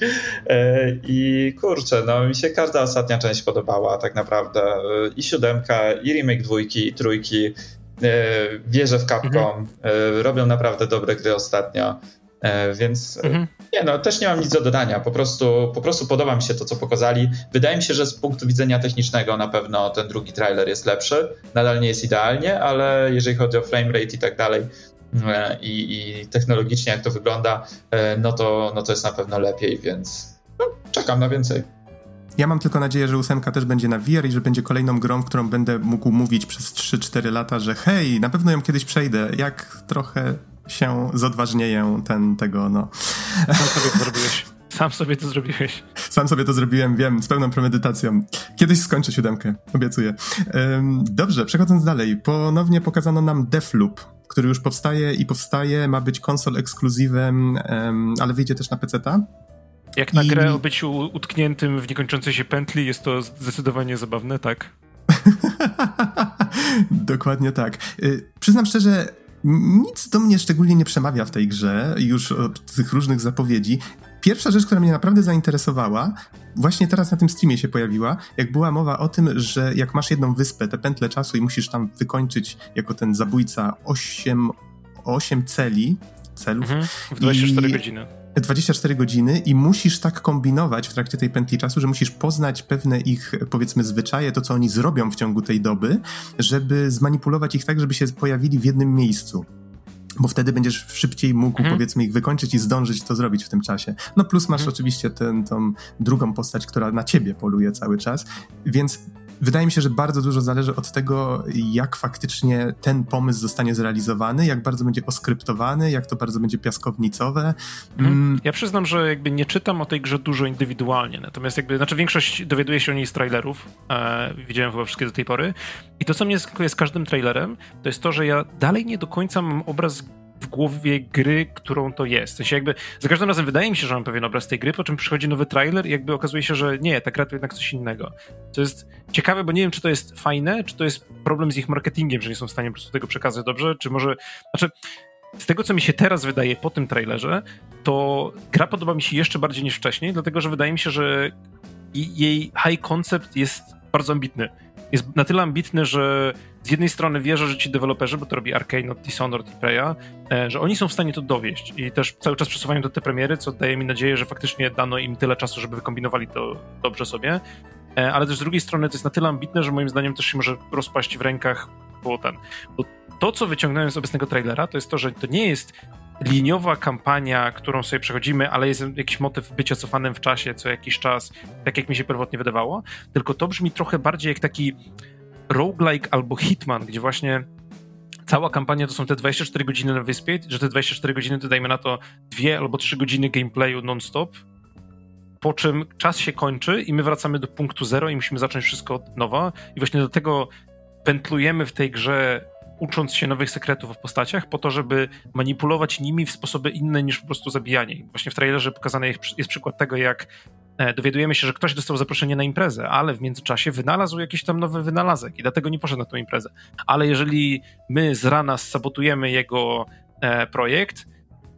E, I kurczę, no mi się każda ostatnia część podobała tak naprawdę. I siódemka, i remake dwójki, i trójki. E, wierzę w Capcom, mhm. E, robią naprawdę dobre gry ostatnio, e, więc mhm. nie no, też nie mam nic do dodania, po prostu, po prostu podoba mi się to, co pokazali. Wydaje mi się, że z punktu widzenia technicznego na pewno ten drugi trailer jest lepszy, nadal nie jest idealnie, ale jeżeli chodzi o frame rate i tak dalej, i, i technologicznie jak to wygląda, no to, no to jest na pewno lepiej, więc no, czekam na więcej. Ja mam tylko nadzieję, że ósemka też będzie na VR i że będzie kolejną grą, którą będę mógł mówić przez 3-4 lata, że hej, na pewno ją kiedyś przejdę, jak trochę się zodważnieję ten, tego, no. Sam sobie to zrobiłeś. Sam sobie to zrobiłeś. Sam sobie to zrobiłem, wiem, z pełną premedytacją. Kiedyś skończę siódemkę, obiecuję. dobrze, przechodząc dalej. Ponownie pokazano nam Deathloop, który już powstaje i powstaje, ma być konsol ekskluzywem, ale wyjdzie też na PC-ta. Jak na I... grę o byciu utkniętym w niekończącej się pętli jest to zdecydowanie zabawne, tak? Dokładnie tak. Y, przyznam szczerze, nic do mnie szczególnie nie przemawia w tej grze, już od tych różnych zapowiedzi. Pierwsza rzecz, która mnie naprawdę zainteresowała, właśnie teraz na tym streamie się pojawiła, jak była mowa o tym, że jak masz jedną wyspę, te pętle czasu i musisz tam wykończyć jako ten zabójca 8, 8 celi, celów. Mhm, w 24 i... godziny 24 godziny i musisz tak kombinować w trakcie tej pętli czasu, że musisz poznać pewne ich, powiedzmy, zwyczaje, to co oni zrobią w ciągu tej doby, żeby zmanipulować ich tak, żeby się pojawili w jednym miejscu bo wtedy będziesz szybciej mógł, mhm. powiedzmy, ich wykończyć i zdążyć to zrobić w tym czasie. No plus masz mhm. oczywiście tę drugą postać, która na ciebie poluje cały czas, więc wydaje mi się, że bardzo dużo zależy od tego, jak faktycznie ten pomysł zostanie zrealizowany, jak bardzo będzie oskryptowany, jak to bardzo będzie piaskownicowe. Mhm. Mm. Ja przyznam, że jakby nie czytam o tej grze dużo indywidualnie, natomiast jakby, znaczy większość dowiaduje się o niej z trailerów, e, widziałem chyba wszystkie do tej pory i to, co mnie zaskakuje z każdym trailerem, to jest to, że ja dalej nie do końca mam obraz w głowie gry, którą to jest. W sensie jakby za każdym razem wydaje mi się, że mam pewien obraz tej gry, po czym przychodzi nowy trailer i jakby okazuje się, że nie, ta gra to jednak coś innego. To jest ciekawe, bo nie wiem, czy to jest fajne, czy to jest problem z ich marketingiem, że nie są w stanie po prostu tego przekazać dobrze, czy może... Znaczy, z tego, co mi się teraz wydaje po tym trailerze, to gra podoba mi się jeszcze bardziej niż wcześniej, dlatego, że wydaje mi się, że jej high concept jest bardzo ambitny jest na tyle ambitny, że z jednej strony wierzę, że ci deweloperzy, bo to robi Arkane, Dishonored i Preya, e, że oni są w stanie to dowieść i też cały czas przesuwają do te premiery, co daje mi nadzieję, że faktycznie dano im tyle czasu, żeby wykombinowali to dobrze sobie. E, ale też z drugiej strony to jest na tyle ambitne, że moim zdaniem też się może rozpaść w rękach, bo ten. Bo to, co wyciągnąłem z obecnego trailera, to jest to, że to nie jest liniowa kampania, którą sobie przechodzimy, ale jest jakiś motyw bycia cofanym w czasie co jakiś czas, tak jak mi się pierwotnie wydawało, tylko to brzmi trochę bardziej jak taki roguelike albo hitman, gdzie właśnie cała kampania to są te 24 godziny na wyspie, że te 24 godziny to dajmy na to dwie albo trzy godziny gameplayu non-stop, po czym czas się kończy i my wracamy do punktu zero i musimy zacząć wszystko od nowa i właśnie do tego pętlujemy w tej grze ucząc się nowych sekretów w postaciach, po to, żeby manipulować nimi w sposoby inne niż po prostu zabijanie. Właśnie w trailerze pokazany jest przykład tego, jak e, dowiadujemy się, że ktoś dostał zaproszenie na imprezę, ale w międzyczasie wynalazł jakiś tam nowy wynalazek i dlatego nie poszedł na tę imprezę. Ale jeżeli my z rana sabotujemy jego e, projekt,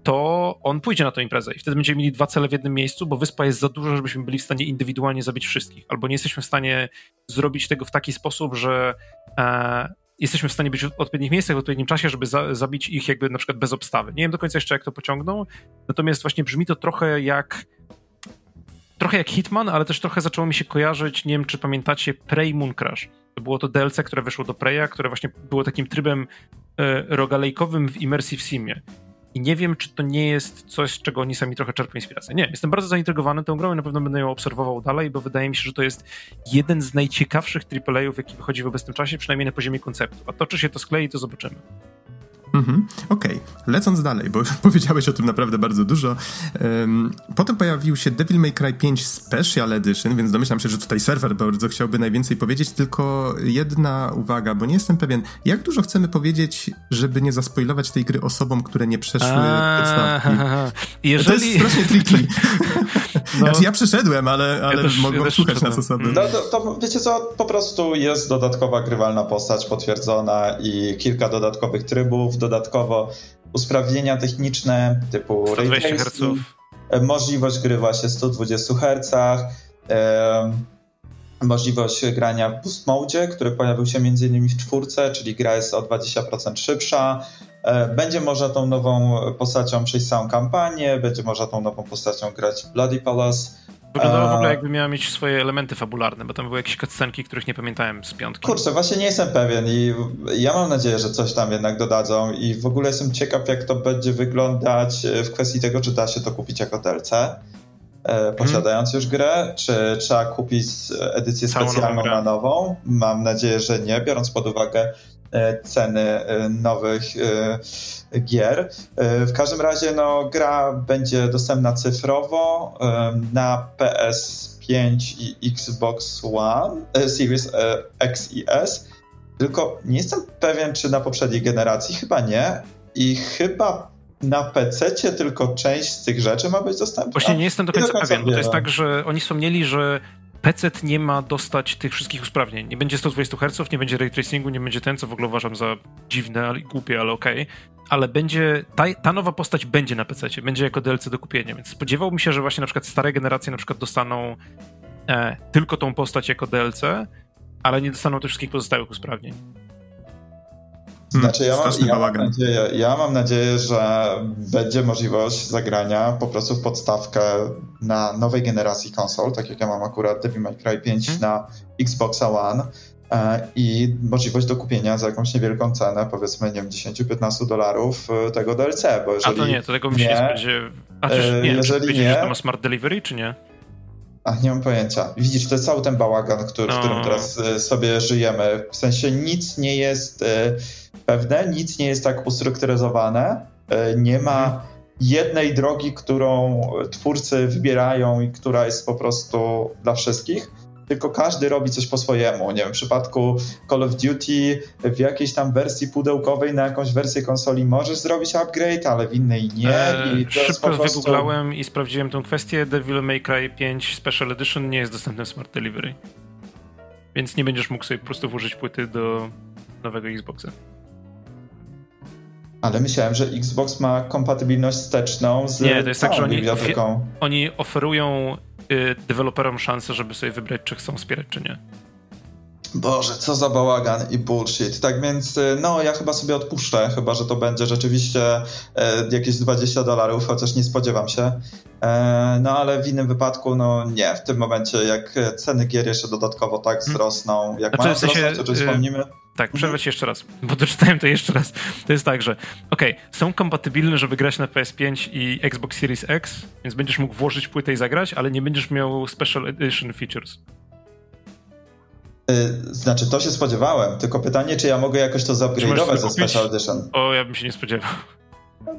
to on pójdzie na tę imprezę i wtedy będziemy mieli dwa cele w jednym miejscu, bo wyspa jest za duża, żebyśmy byli w stanie indywidualnie zabić wszystkich, albo nie jesteśmy w stanie zrobić tego w taki sposób, że e, jesteśmy w stanie być w odpowiednich miejscach, w odpowiednim czasie, żeby za, zabić ich jakby na przykład bez obstawy. Nie wiem do końca jeszcze, jak to pociągną, natomiast właśnie brzmi to trochę jak trochę jak Hitman, ale też trochę zaczęło mi się kojarzyć, nie wiem, czy pamiętacie Prey Moon Crash. To było to DLC, które wyszło do Preya, które właśnie było takim trybem e, rogalejkowym w Immersive Simie. I nie wiem, czy to nie jest coś, z czego oni sami trochę czerpią inspirację. Nie, jestem bardzo zaintrygowany tą grą i na pewno będę ją obserwował dalej, bo wydaje mi się, że to jest jeden z najciekawszych AAA-ów, jaki wychodzi w obecnym czasie, przynajmniej na poziomie konceptu. A to, czy się to sklei, to zobaczymy. Mhm, Okej, okay. lecąc dalej, bo powiedziałeś o tym naprawdę bardzo dużo. Um, potem pojawił się Devil May Cry 5 Special Edition, więc domyślam się, że tutaj serwer bardzo chciałby najwięcej powiedzieć, tylko jedna uwaga, bo nie jestem pewien, jak dużo chcemy powiedzieć, żeby nie zaspoilować tej gry osobom, które nie przeszły podstawki. Jeżeli... To jest strasznie tricky. no. Znaczy ja przyszedłem, ale, ale ja też, mogą ja szukać nas osoby. No to, to wiecie co, po prostu jest dodatkowa grywalna postać potwierdzona i kilka dodatkowych trybów, dodatkowo usprawnienia techniczne typu ray tracing, e, możliwość gry właśnie 120 Hz, e, możliwość grania w boost mode, który pojawił się m.in. w czwórce, czyli gra jest o 20% szybsza. E, będzie można tą nową postacią przejść całą kampanię, będzie można tą nową postacią grać w Bloody Palace. Wyglądało w ogóle jakby miała mieć swoje elementy fabularne, bo tam były jakieś cutscenki, których nie pamiętałem z piątki. Kurczę, właśnie nie jestem pewien i ja mam nadzieję, że coś tam jednak dodadzą i w ogóle jestem ciekaw, jak to będzie wyglądać w kwestii tego, czy da się to kupić jako DLC, e, mhm. posiadając hmm. już grę, czy trzeba kupić edycję Całą specjalną na nową. Mam nadzieję, że nie, biorąc pod uwagę e, ceny nowych gier. E, w każdym razie no, gra będzie dostępna cyfrowo e, na PS5 i Xbox One, e, Series X i S. Tylko nie jestem pewien, czy na poprzedniej generacji, chyba nie. I chyba na PC tylko część z tych rzeczy ma być dostępna. Właśnie nie jestem do końca, do końca pewien, bo to jest tak, że oni wspomnieli, że PC nie ma dostać tych wszystkich usprawnień. Nie będzie 120 Hz, nie będzie ray tracingu, nie będzie ten, co w ogóle uważam za dziwne i głupie, ale okej. Okay. Ale będzie, ta, ta, nowa postać będzie na PC, będzie jako DLC do kupienia, więc spodziewałbym się, że właśnie na przykład stare generacje na przykład dostaną e, tylko tą postać jako DLC, ale nie dostaną tych wszystkich pozostałych usprawnień. Znaczy, ja mam, ja, mam nadzieję, ja mam nadzieję, że będzie możliwość zagrania po prostu w podstawkę na nowej generacji konsol, tak jak ja mam akurat Devil May Cry 5 hmm. na Xbox One e, i możliwość do kupienia za jakąś niewielką cenę, powiedzmy, nie wiem, 10-15 dolarów e, tego DLC, bo jeżeli... A to nie, to tego mi się nie, nie spodziewa. A też, nie, jeżeli czy nie... że to ma smart delivery, czy nie? Ach, nie mam pojęcia. Widzisz, to jest cały ten bałagan, który, no. w którym teraz e, sobie żyjemy. W sensie nic nie jest pewne, nic nie jest tak ustrukturyzowane, e, nie ma mhm. jednej drogi, którą twórcy wybierają i która jest po prostu dla wszystkich, tylko każdy robi coś po swojemu. Nie wiem, w przypadku Call of Duty w jakiejś tam wersji pudełkowej na jakąś wersję konsoli możesz zrobić upgrade, ale w innej nie. Eee, I szybko prostu... wygooglałem i sprawdziłem tę kwestię. Devil May Cry 5 Special Edition nie jest dostępny w Smart Delivery. Więc nie będziesz mógł sobie po prostu włożyć płyty do nowego Xboxa. Ale myślałem, że Xbox ma kompatybilność wsteczną z Nie, to jest tak, że oni, oni oferują deweloperom szansę, żeby sobie wybrać, czy chcą wspierać, czy nie. Boże, co za bałagan i bullshit. Tak więc, y, no, ja chyba sobie odpuszczę, chyba że to będzie rzeczywiście e, jakieś 20 dolarów, chociaż nie spodziewam się. E, no, ale w innym wypadku, no nie. W tym momencie, jak ceny gier jeszcze dodatkowo tak hmm. wzrosną, jak znaczy, mają wzrosnąć, o czym y, wspomnimy. Tak, przerwę mhm. ci jeszcze raz, bo doczytałem to jeszcze raz. To jest tak, że okej, okay, są kompatybilne, żeby grać na PS5 i Xbox Series X, więc będziesz mógł włożyć płytę i zagrać, ale nie będziesz miał Special Edition Features. Y, znaczy, to się spodziewałem, tylko pytanie, czy ja mogę jakoś to zupgrade'ować ze Special Edition. O, ja bym się nie spodziewał.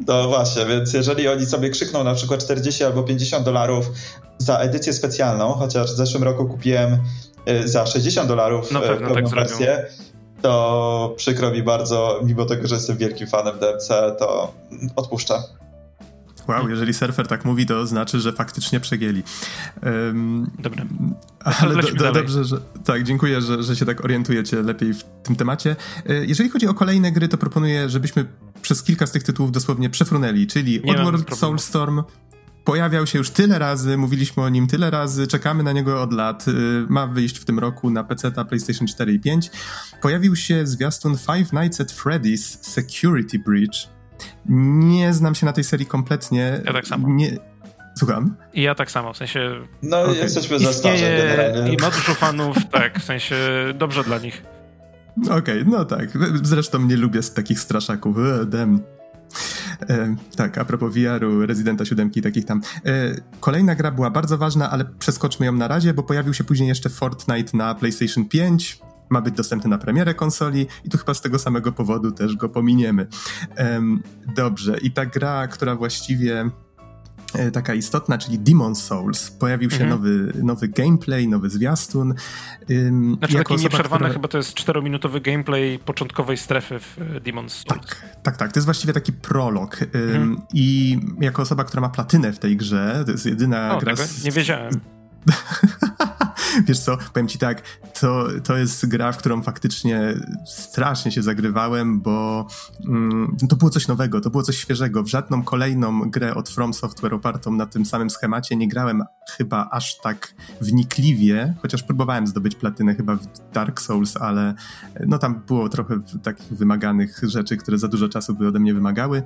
No właśnie, więc jeżeli oni sobie krzykną na przykład 40 albo 50 dolarów za edycję specjalną, chociaż w zeszłym roku kupiłem y, za 60 dolarów no tak wersję, to przykro mi bardzo, mimo tego, że jestem wielkim fanem DMC, to odpuszczę. Wow, jeżeli surfer tak mówi, to znaczy, że faktycznie przegięli. Um, Dobra. Ale do, do, dobrze, że. Tak, dziękuję, że, że się tak orientujecie lepiej w tym temacie. E, jeżeli chodzi o kolejne gry, to proponuję, żebyśmy przez kilka z tych tytułów dosłownie przefrunęli, czyli Nie Oddworld Soulstorm, pojawiał się już tyle razy, mówiliśmy o nim tyle razy, czekamy na niego od lat. Y, ma wyjść w tym roku na PC, PlayStation 4 i 5. Pojawił się zwiastun Five Nights at Freddy's Security Breach. Nie znam się na tej serii kompletnie. Ja tak samo. Nie... Słucham? I ja tak samo, w sensie... No, okay. jesteśmy za starzy generalnie. I ma dużo fanów, tak, w sensie dobrze dla nich. Okej, okay, no tak. Zresztą nie lubię z takich straszaków. Dem. E, tak, a propos VR-u, Residenta 7 i takich tam. E, kolejna gra była bardzo ważna, ale przeskoczmy ją na razie, bo pojawił się później jeszcze Fortnite na PlayStation 5, ma być dostępny na premierę konsoli i tu chyba z tego samego powodu też go pominiemy. dobrze, i ta gra, która właściwie E, taka istotna, czyli Demon Souls. Pojawił się mhm. nowy, nowy gameplay, nowy zwiastun. Ym, znaczy taki nieprzerwany która... chyba to jest czterominutowy gameplay początkowej strefy w e, Demon Souls. Tak, tak, tak. To jest właściwie taki prolog. Ym, mhm. I jako osoba, która ma platynę w tej grze, to jest jedyna o, gra... Z... Nie wiedziałem. Wiesz co, powiem ci tak, to, to jest gra, w którą faktycznie strasznie się zagrywałem, bo mm, to było coś nowego, to było coś świeżego. W żadną kolejną grę od From Software opartą na tym samym schemacie nie grałem chyba aż tak wnikliwie, chociaż próbowałem zdobyć platynę chyba w Dark Souls, ale no tam było trochę takich wymaganych rzeczy, które za dużo czasu by ode mnie wymagały.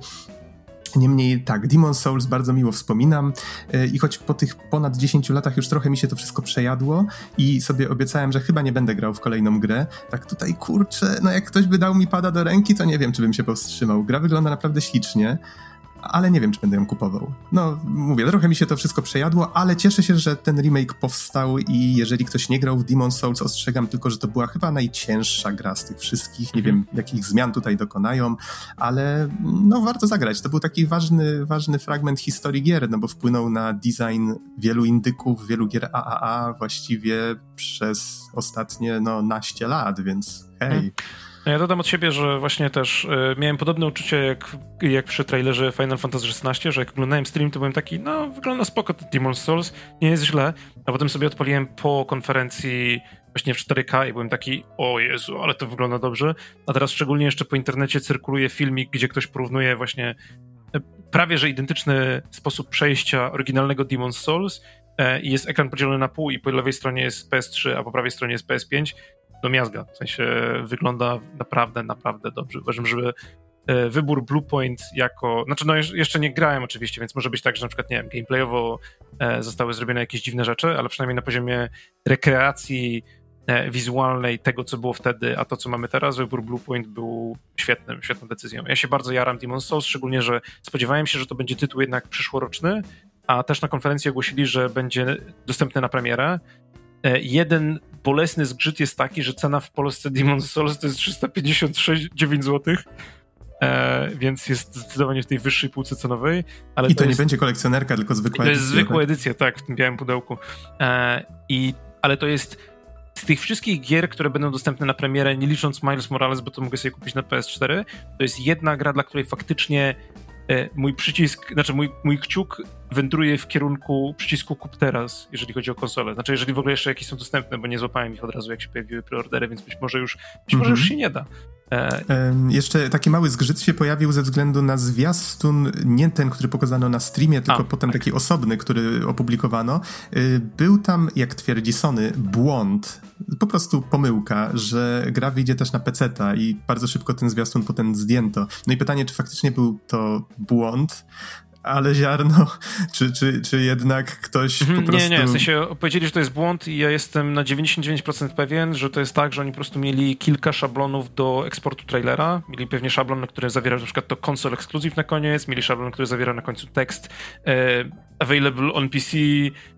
Niemniej tak, Demon Souls bardzo miło wspominam e, i choć po tych ponad 10 latach już trochę mi się to wszystko przejadło i sobie obiecałem, że chyba nie będę grał w kolejną grę, tak tutaj kurczę, no jak ktoś by dał mi pada do ręki, to nie wiem, czy bym się powstrzymał. Gra wygląda naprawdę ślicznie ale nie wiem, czy będę ją kupował. No, mówię, trochę mi się to wszystko przejadło, ale cieszę się, że ten remake powstał i jeżeli ktoś nie grał w Demon Souls, ostrzegam tylko, że to była chyba najcięższa gra z tych wszystkich. Nie wiem, mhm. jakich zmian tutaj dokonają, ale no, warto zagrać. To był taki ważny, ważny fragment historii gier, no bo wpłynął na design wielu indyków, wielu gier AAA właściwie przez ostatnie, no, naście lat, więc hej. Hmm. Ja dodam od siebie, że właśnie też y, miałem podobne uczucie jak, jak przy trailerze Final Fantasy XVI, że jak oglądałem stream, to byłem taki, no wygląda spoko to Demon's Souls, nie jest źle, a potem sobie odpaliłem po konferencji właśnie w 4K i byłem taki, o Jezu, ale to wygląda dobrze, a teraz szczególnie jeszcze po internecie cyrkuluje filmik, gdzie ktoś porównuje właśnie e, prawie że identyczny sposób przejścia oryginalnego Demon's Souls e, i jest ekran podzielony na pół i po lewej stronie jest PS3, a po prawej stronie jest PS5 do miazga. W sensie wygląda naprawdę, naprawdę dobrze. Uważam, że e, wybór Bluepoint jako. Znaczy, no jeszcze nie grałem oczywiście, więc może być tak, że na przykład, nie wiem, gameplayowo e, zostały zrobione jakieś dziwne rzeczy, ale przynajmniej na poziomie rekreacji e, wizualnej tego, co było wtedy, a to, co mamy teraz, wybór Bluepoint był świetnym, świetną decyzją. Ja się bardzo jaram Demon's Souls, szczególnie, że spodziewałem się, że to będzie tytuł jednak przyszłoroczny, a też na konferencji ogłosili, że będzie dostępny na premierę. Jeden bolesny zgrzyt jest taki, że cena w Polsce Demon's Souls to jest 356,9 zł. E, więc jest zdecydowanie w tej wyższej półce cenowej. Ale I to, to jest, nie będzie kolekcjonerka, tylko zwykła edycja. To jest zwykła tak? edycja, tak, w tym białym pudełku. E, i, ale to jest z tych wszystkich gier, które będą dostępne na premierę, nie licząc Miles Morales, bo to mogę sobie kupić na PS4, to jest jedna gra, dla której faktycznie mój przycisk, znaczy mój, mój kciuk wędruje w kierunku przycisku kup teraz, jeżeli chodzi o konsolę. Znaczy, jeżeli w ogóle jeszcze jakieś są dostępne, bo nie złapałem ich od razu, jak się pojawiły preordery, więc być może już, być może już mhm. się nie da. E... Jeszcze taki mały zgrzyt się pojawił ze względu na zwiastun, nie ten, który pokazano na streamie, tylko A, potem tak. taki osobny, który opublikowano. E, był tam, jak twierdzi Sony, błąd, po prostu pomyłka, że gra wyjdzie też na PC-ta i bardzo szybko ten zwiastun potem zdjęto. No i pytanie, czy faktycznie był to błąd, ale ziarno, czy, czy, czy jednak ktoś mhm, po prostu... Nie, nie, w sensie powiedzieli, że to jest błąd i ja jestem na 99% pewien, że to jest tak, że oni po prostu mieli kilka szablonów do eksportu trailera, mieli pewnie szablon, który zawiera na przykład to console exclusive na koniec, mieli szablon, który zawiera na końcu tekst e, available on PC,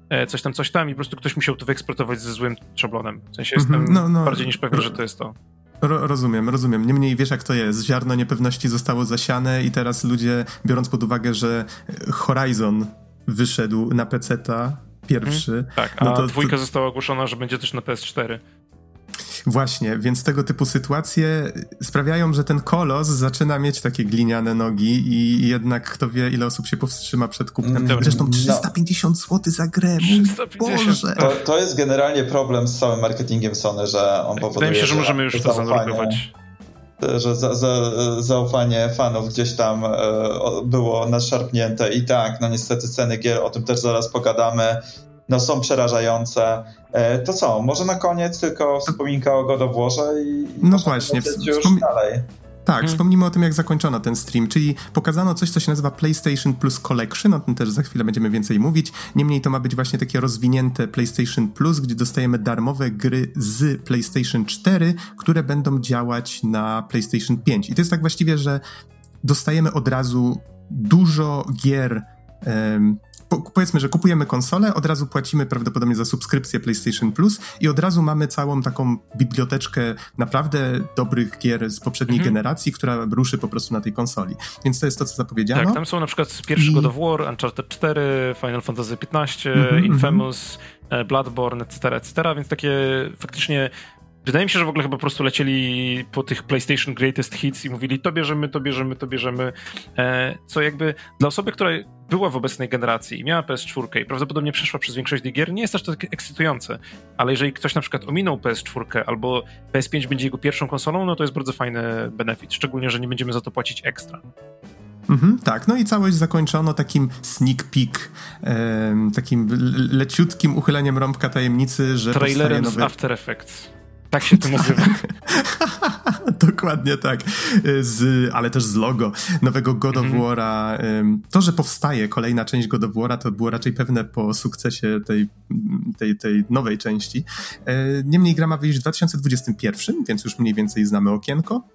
e, coś tam, coś tam i po prostu ktoś musiał to wyeksportować ze złym szablonem. W sensie jestem mm -hmm, no, no, bardziej niż pewien, że to jest to. Ro rozumiem, rozumiem. Niemniej wiesz, jak to jest. Ziarno niepewności zostało zasiane i teraz ludzie, biorąc pod uwagę, że Horizon wyszedł na PC-ta pierwszy. Hmm, tak, a no to, dwójka to... została ogłoszona, że będzie też na PS4. Właśnie, więc tego typu sytuacje sprawiają, że ten kolos zaczyna mieć takie gliniane nogi i jednak kto wie, ile osób się powstrzyma przed kupnem. Mm, Zresztą 350 no. zł za grę, 350. Boże. To, to jest generalnie problem z całym marketingiem Sony, że on powoduje, Wydaje mi się, że możemy już to zaufanie, że za, za, zaufanie fanów gdzieś tam e, było nadszarpnięte i tak, no niestety ceny gier, o tym też zaraz pogadamy, no są przerażające. E, to co, może na koniec tylko wspominka o God of Warze i, no właśnie, już wspom... dalej. Tak, hmm. wspomnimy o tym, jak zakończono ten stream, czyli pokazano coś, co się nazywa PlayStation Plus Collection, o tym też za chwilę będziemy więcej mówić. Niemniej to ma być właśnie takie rozwinięte PlayStation Plus, gdzie dostajemy darmowe gry z PlayStation 4, które będą działać na PlayStation 5. I to jest tak właściwie, że dostajemy od razu dużo gier powiedzmy, że kupujemy konsolę, od razu płacimy prawdopodobnie za subskrypcję PlayStation Plus i od razu mamy całą taką biblioteczkę naprawdę dobrych gier z poprzedniej mhm. generacji, która ruszy po prostu na tej konsoli. Więc to jest to, co zapowiedziano. Tak, tam są na przykład pierwszy I... God of War, Uncharted 4, Final Fantasy 15, mm -hmm, Infamous, -hmm. Bloodborne, etc., etc., więc takie faktycznie Wydaje mi się, że w ogóle chyba po prostu lecieli po tych PlayStation Greatest Hits i mówili to bierzemy, to bierzemy, to bierzemy. E, co jakby dla osoby, która była w obecnej generacji i miała PS4 i prawdopodobnie przeszła przez większość gier, nie jest aż tak ekscytujące. Ale jeżeli ktoś na przykład ominął PS4 albo PS5 będzie jego pierwszą konsolą, no to jest bardzo fajny benefit. Szczególnie, że nie będziemy za to płacić ekstra. Mhm, tak, no i całość zakończono takim sneak peek, e, takim leciutkim uchyleniem rąbka tajemnicy, że Trailerem nowy... z After Effects. Tak się to nazywa. Dokładnie tak. Z, ale też z logo nowego God of mhm. War'a. To, że powstaje kolejna część God of War'a, to było raczej pewne po sukcesie tej, tej, tej nowej części. E, niemniej gra ma wyjść w 2021, więc już mniej więcej znamy okienko.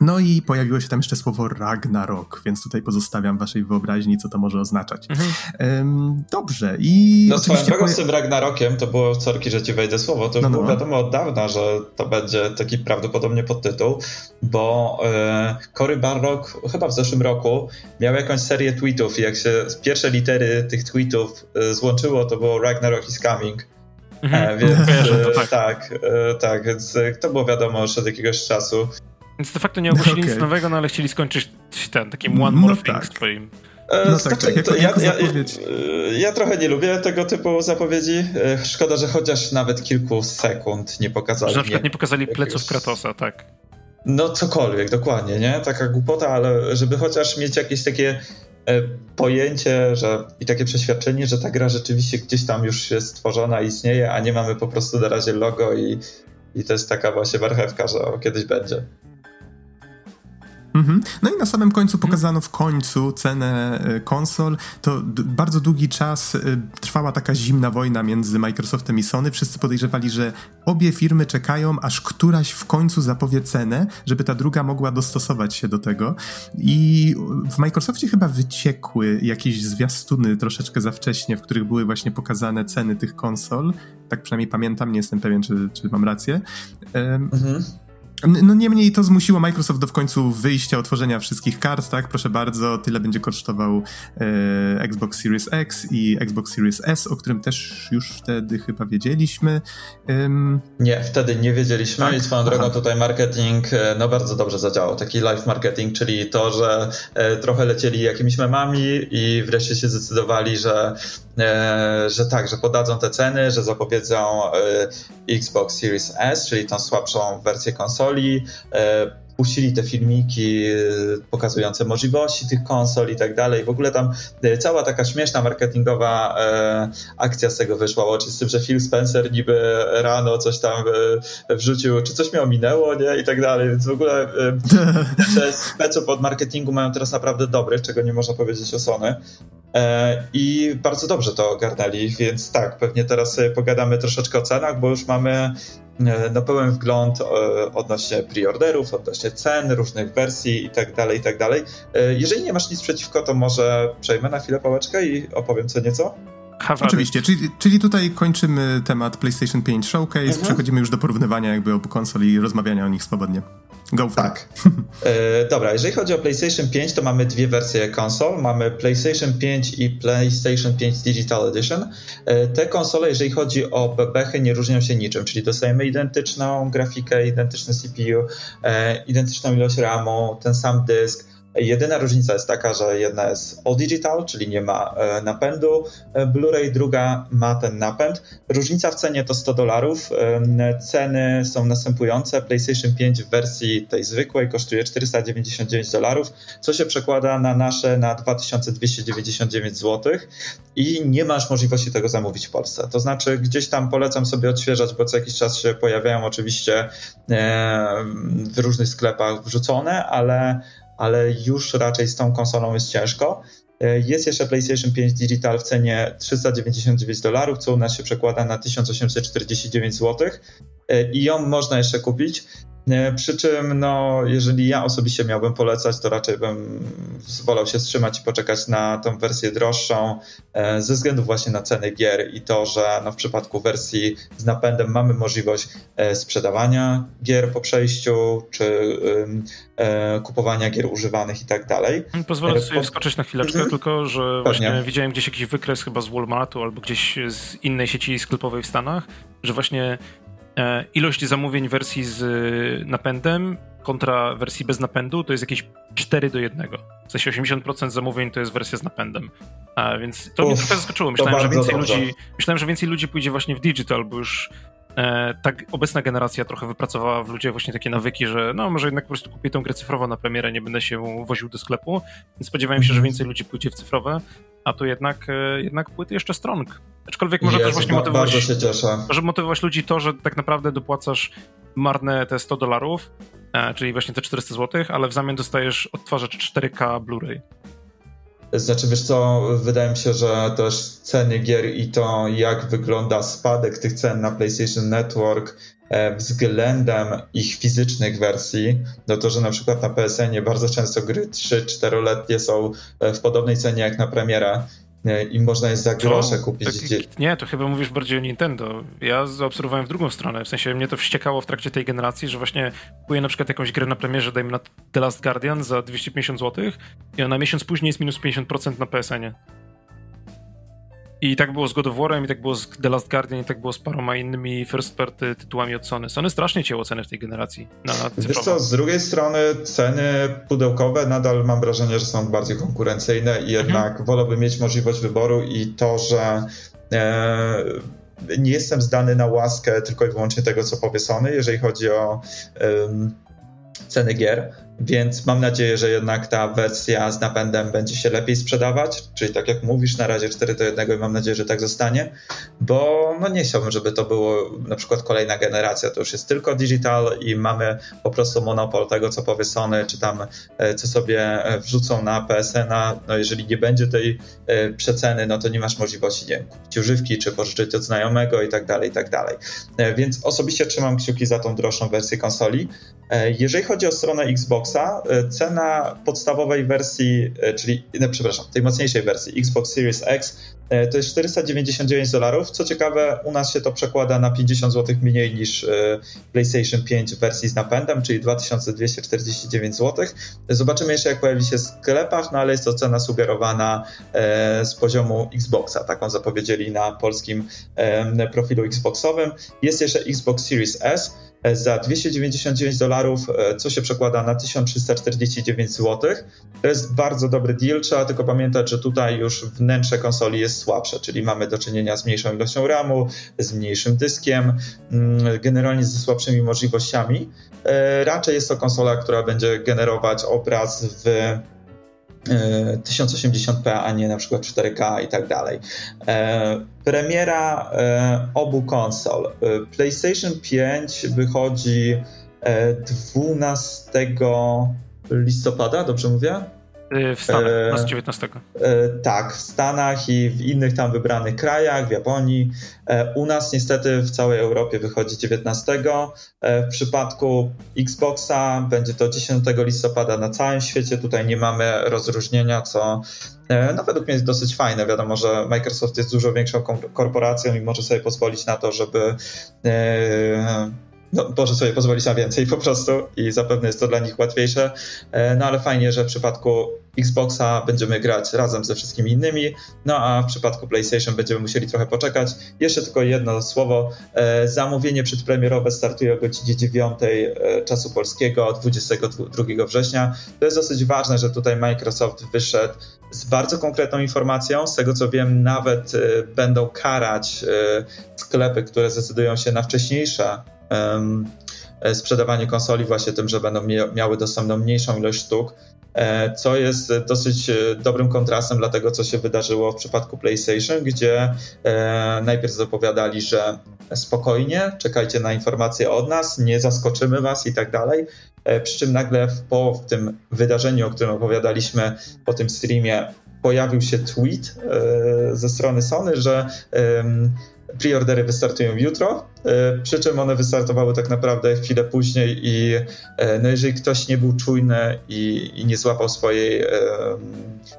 No i pojawiło się tam jeszcze słowo Ragnarok, więc tutaj pozostawiam waszej wyobraźni, co to może oznaczać. Mhm. dobrze, i. No swoją drogą z tym Ragnarokiem, to było sorki, że ci wejdę słowo, to już no, no. było wiadomo od dawna, że to będzie taki prawdopodobnie podtytuł, bo e, Cory Barrock chyba w zeszłym roku miał jakąś serię tweetów i jak się pierwsze litery tych tweetów e, złączyło, to było Ragnarok is coming. Mhm. E, więc e, tak, tak, e, tak, więc e, to było wiadomo już od jakiegoś czasu. Więc de facto nie ogłosili okay. nic nowego, no ale chcieli skończyć ten takim one more no thing tak. swoim. E, no tak, tak, jako, ja, ja, ja, trochę nie lubię tego typu zapowiedzi. E, szkoda, że chociaż nawet kilku sekund nie pokazali. Że na przykład nie, nie pokazali pleców Kratosa, tak. No cokolwiek, dokładnie, nie? Taka głupota, ale żeby chociaż mieć jakieś takie e, pojęcie że, i takie przeświadczenie, że ta gra rzeczywiście gdzieś tam już jest stworzona, istnieje, a nie mamy po prostu na razie logo i, i to jest taka właśnie marchewka, że o, kiedyś będzie. Mhm. No i na samym końcu pokazano w końcu cenę e, konsol. To bardzo długi czas e, trwała taka zimna wojna między Microsoftem i Sony. Wszyscy podejrzewali, że obie firmy czekają, aż któraś w końcu zapowie cenę, żeby ta druga mogła dostosować się do tego. I w Microsoftie chyba wyciekły jakieś zwiastuny troszeczkę za wcześnie, w których były właśnie pokazane ceny tych konsol. Tak przynajmniej pamiętam, nie jestem pewien, czy, czy mam rację. Mhm. No niemniej to zmusiło Microsoft do w końcu wyjścia, otworzenia wszystkich kart, tak? Proszę bardzo, tyle będzie kosztował e, Xbox Series X i Xbox Series S, o którym też już wtedy chyba wiedzieliśmy. Um, nie, wtedy nie wiedzieliśmy tak? i swoją drogą Aha. tutaj marketing e, no bardzo dobrze zadziałał. Taki live marketing, czyli to, że e, trochę lecieli jakimiś memami i wreszcie się zdecydowali, że, e, że tak, że podadzą te ceny, że zapowiedzą e, Xbox Series S, czyli tą słabszą wersję konsoli, e, puścili te filmiki e, pokazujące możliwości tych konsol i tak dalej. W ogóle tam e, cała taka śmieszna marketingowa akcja z tego wyszła. Łącznie z tym, że Phil Spencer niby rano coś tam wrzucił, czy coś miał minęło, nie? I tak dalej. Więc w ogóle te speców od marketingu mają teraz naprawdę dobrych, czego nie można powiedzieć o Sony. I bardzo dobrze to ogarnęli, więc tak, pewnie teraz pogadamy troszeczkę o cenach, bo już mamy E, no, pełen wgląd e, odnośnie preorderów, odnośnie cen, różnych wersji i tak dalej, i tak. E, jeżeli nie masz nic przeciwko, to może przejmę na chwilę pałeczkę i opowiem co nieco. Oczywiście, czyli, czyli tutaj kończymy temat PlayStation 5 Showcase, mhm. przechodzimy już do porównywania jakby obu konsol i rozmawiania o nich swobodnie. Go for tak. e, dobra, jeżeli chodzi o PlayStation 5, to mamy dwie wersje konsol. Mamy PlayStation 5 i PlayStation 5 Digital Edition. E, te konsole, jeżeli chodzi o bebechy, nie różnią się niczym, czyli dostajemy identyczną grafikę, identyczny CPU, e, identyczną ilość RAMu, ten sam dysk, Jedyna różnica jest taka, że jedna jest all digital, czyli nie ma e, napędu e, Blu-ray, druga ma ten napęd. Różnica w cenie to 100 dolarów. E, ceny są następujące. PlayStation 5 w wersji tej zwykłej kosztuje 499 dolarów, co się przekłada na nasze na 2299 zł i nie masz możliwości tego zamówić w Polsce. To znaczy gdzieś tam polecam sobie odświeżać, bo co jakiś czas się pojawiają oczywiście w różnych sklepach wrzucone, ale ale już raczej z tą konsolą jest ciężko. E, jest jeszcze PlayStation 5 Digital w cenie 399 dolarów, co u nas się przekłada na 1849 zł e, i ją można jeszcze kupić. Przy czym, no, jeżeli ja osobiście miałbym polecać, to raczej bym wolał się wstrzymać i poczekać na tą wersję droższą, e, ze względu właśnie na ceny gier i to, że no, w przypadku wersji z napędem mamy możliwość e, sprzedawania gier po przejściu, czy e, kupowania gier używanych i tak dalej. Pozwolę sobie wskoczyć na chwileczkę, mhm. tylko że właśnie Pewnie. widziałem gdzieś jakiś wykres chyba z Walmartu albo gdzieś z innej sieci sklepowej w Stanach, że właśnie E, ilość zamówień wersji z napędem kontra wersji bez napędu to jest jakieś 4 do 1. W sensie 80% zamówień to jest wersja z napędem. A więc to Uf, mnie trochę zaskoczyło. Myślałem, że więcej ludzi, myślałem, że więcej ludzi pójdzie właśnie w digital, bo już e, tak obecna generacja trochę wypracowała w ludziach właśnie takie nawyki, że no może jednak po prostu kupię tą grę cyfrową na premierę, nie będę się woził do sklepu. Więc spodziewałem się, że mhm. więcej ludzi pójdzie w cyfrowe, a tu jednak, e, jednak płyty jeszcze strong. Aczkolwiek może Jezu, też właśnie motywować, może motywować ludzi to, że tak naprawdę dopłacasz marne te 100 dolarów, e, czyli właśnie te 400 zł, ale w zamian dostajesz odtwarzacz 4K Blu-ray. Znaczy, wiesz co, wydaje mi się, że też ceny gier i to, jak wygląda spadek tych cen na PlayStation Network e, względem ich fizycznych wersji, no to, że na przykład na PSN bardzo często gry 3-4-letnie są e, w podobnej cenie jak na premierę, i można jest za grosze Co? kupić. Nie, to chyba mówisz bardziej o Nintendo. Ja zaobserwowałem w drugą stronę, w sensie mnie to wściekało w trakcie tej generacji, że właśnie kupuję na przykład jakąś grę na premierze, dajmy na The Last Guardian za 250 zł i ona miesiąc później jest minus 50% na PSN-ie. I tak było z God of War'em, i tak było z The Last Guardian, i tak było z paroma innymi first party tytułami od Sony. Sony strasznie cięło ceny w tej generacji. Na Wiesz co, z drugiej strony ceny pudełkowe nadal mam wrażenie, że są bardziej konkurencyjne i jednak mhm. wolałbym mieć możliwość wyboru i to, że e, nie jestem zdany na łaskę tylko i wyłącznie tego, co powie Sony, jeżeli chodzi o ceny gier, więc mam nadzieję, że jednak ta wersja z napędem będzie się lepiej sprzedawać, czyli tak jak mówisz, na razie 4 do 1 i mam nadzieję, że tak zostanie, bo no nie chciałbym, żeby to było na przykład kolejna generacja, to już jest tylko digital i mamy po prostu monopol tego, co powie Sony, czy tam e, co sobie e, wrzucą na PSN-a, no jeżeli nie będzie tej e, przeceny, no to nie masz możliwości, nie wiem, kupić używki, czy pożyczyć od znajomego i tak dalej, i tak dalej. Więc osobiście trzymam kciuki za tą droższą wersję konsoli. Jeżeli chodzi o stronę Xbox, Xboxa e, cena podstawowej wersji, e, czyli, no, przepraszam, tej mocniejszej wersji Xbox Series X e, to jest 499 dolarów. Co ciekawe, u nas się to przekłada na 50 zł mniej niż PlayStation 5 w wersji z napędem, czyli 2249 zł. Zobaczymy jeszcze, jak pojawi się w sklepach, no ale jest to cena sugerowana z poziomu Xboxa. Taką zapowiedzieli na polskim profilu Xboxowym. Jest jeszcze Xbox Series S za 299 dolarów, e, co się przekłada na 1349 zł. To jest bardzo dobry deal, trzeba tylko pamiętać, że tutaj już wnętrze konsoli jest słabsze, czyli mamy do czynienia z mniejszą ilością RAMu, z mniejszym dyskiem, mm, generalnie ze słabszymi możliwościami. E, raczej jest to konsola, która będzie generować obraz w 1080p, e, a nie na przykład 4K i tak dalej. E, premiera e, obu konsol. PlayStation 5 wychodzi 12 listopada, dobrze mówię? Y, w Stanach, e, 19. E, tak, w Stanach i w innych tam wybranych krajach, w Japonii. E, u nas niestety w całej Europie wychodzi 19. E, w przypadku Xboxa będzie to 10 listopada na całym świecie. Tutaj nie mamy rozróżnienia, co no według mnie jest dosyć fajne. Wiadomo, że Microsoft jest dużo większą korporacją i może sobie pozwolić na to, żeby no, może sobie pozwolić na więcej po prostu i zapewne jest to dla nich łatwiejsze. E, no ale fajnie, że w przypadku Xboxa będziemy grać razem ze wszystkimi innymi, no a w przypadku PlayStation będziemy musieli trochę poczekać. Jeszcze tylko jedno słowo. E, zamówienie przedpremierowe startuje o godzinie 9 e, czasu polskiego 22 września. To jest dosyć ważne, że tutaj Microsoft wyszedł z bardzo konkretną informacją. Z tego co wiem, nawet będą karać sklepy, które zdecydują się na wcześniejsze sprzedawanie konsoli właśnie tym, że będą miały dostępną mniejszą ilość sztuk, e, co jest dosyć e, dobrym kontrastem dla tego, co się wydarzyło w przypadku PlayStation, gdzie najpierw zapowiadali, że spokojnie, czekajcie na informacje od nas, nie zaskoczymy was i tak dalej, przy czym nagle po tym wydarzeniu, o którym opowiadaliśmy po tym streamie, pojawił się tweet ze strony Sony, że Preordery wystartują jutro, e, przy czym one wystartowały tak naprawdę chwilę później i e, no jeżeli ktoś nie był czujny i, i nie złapał swojej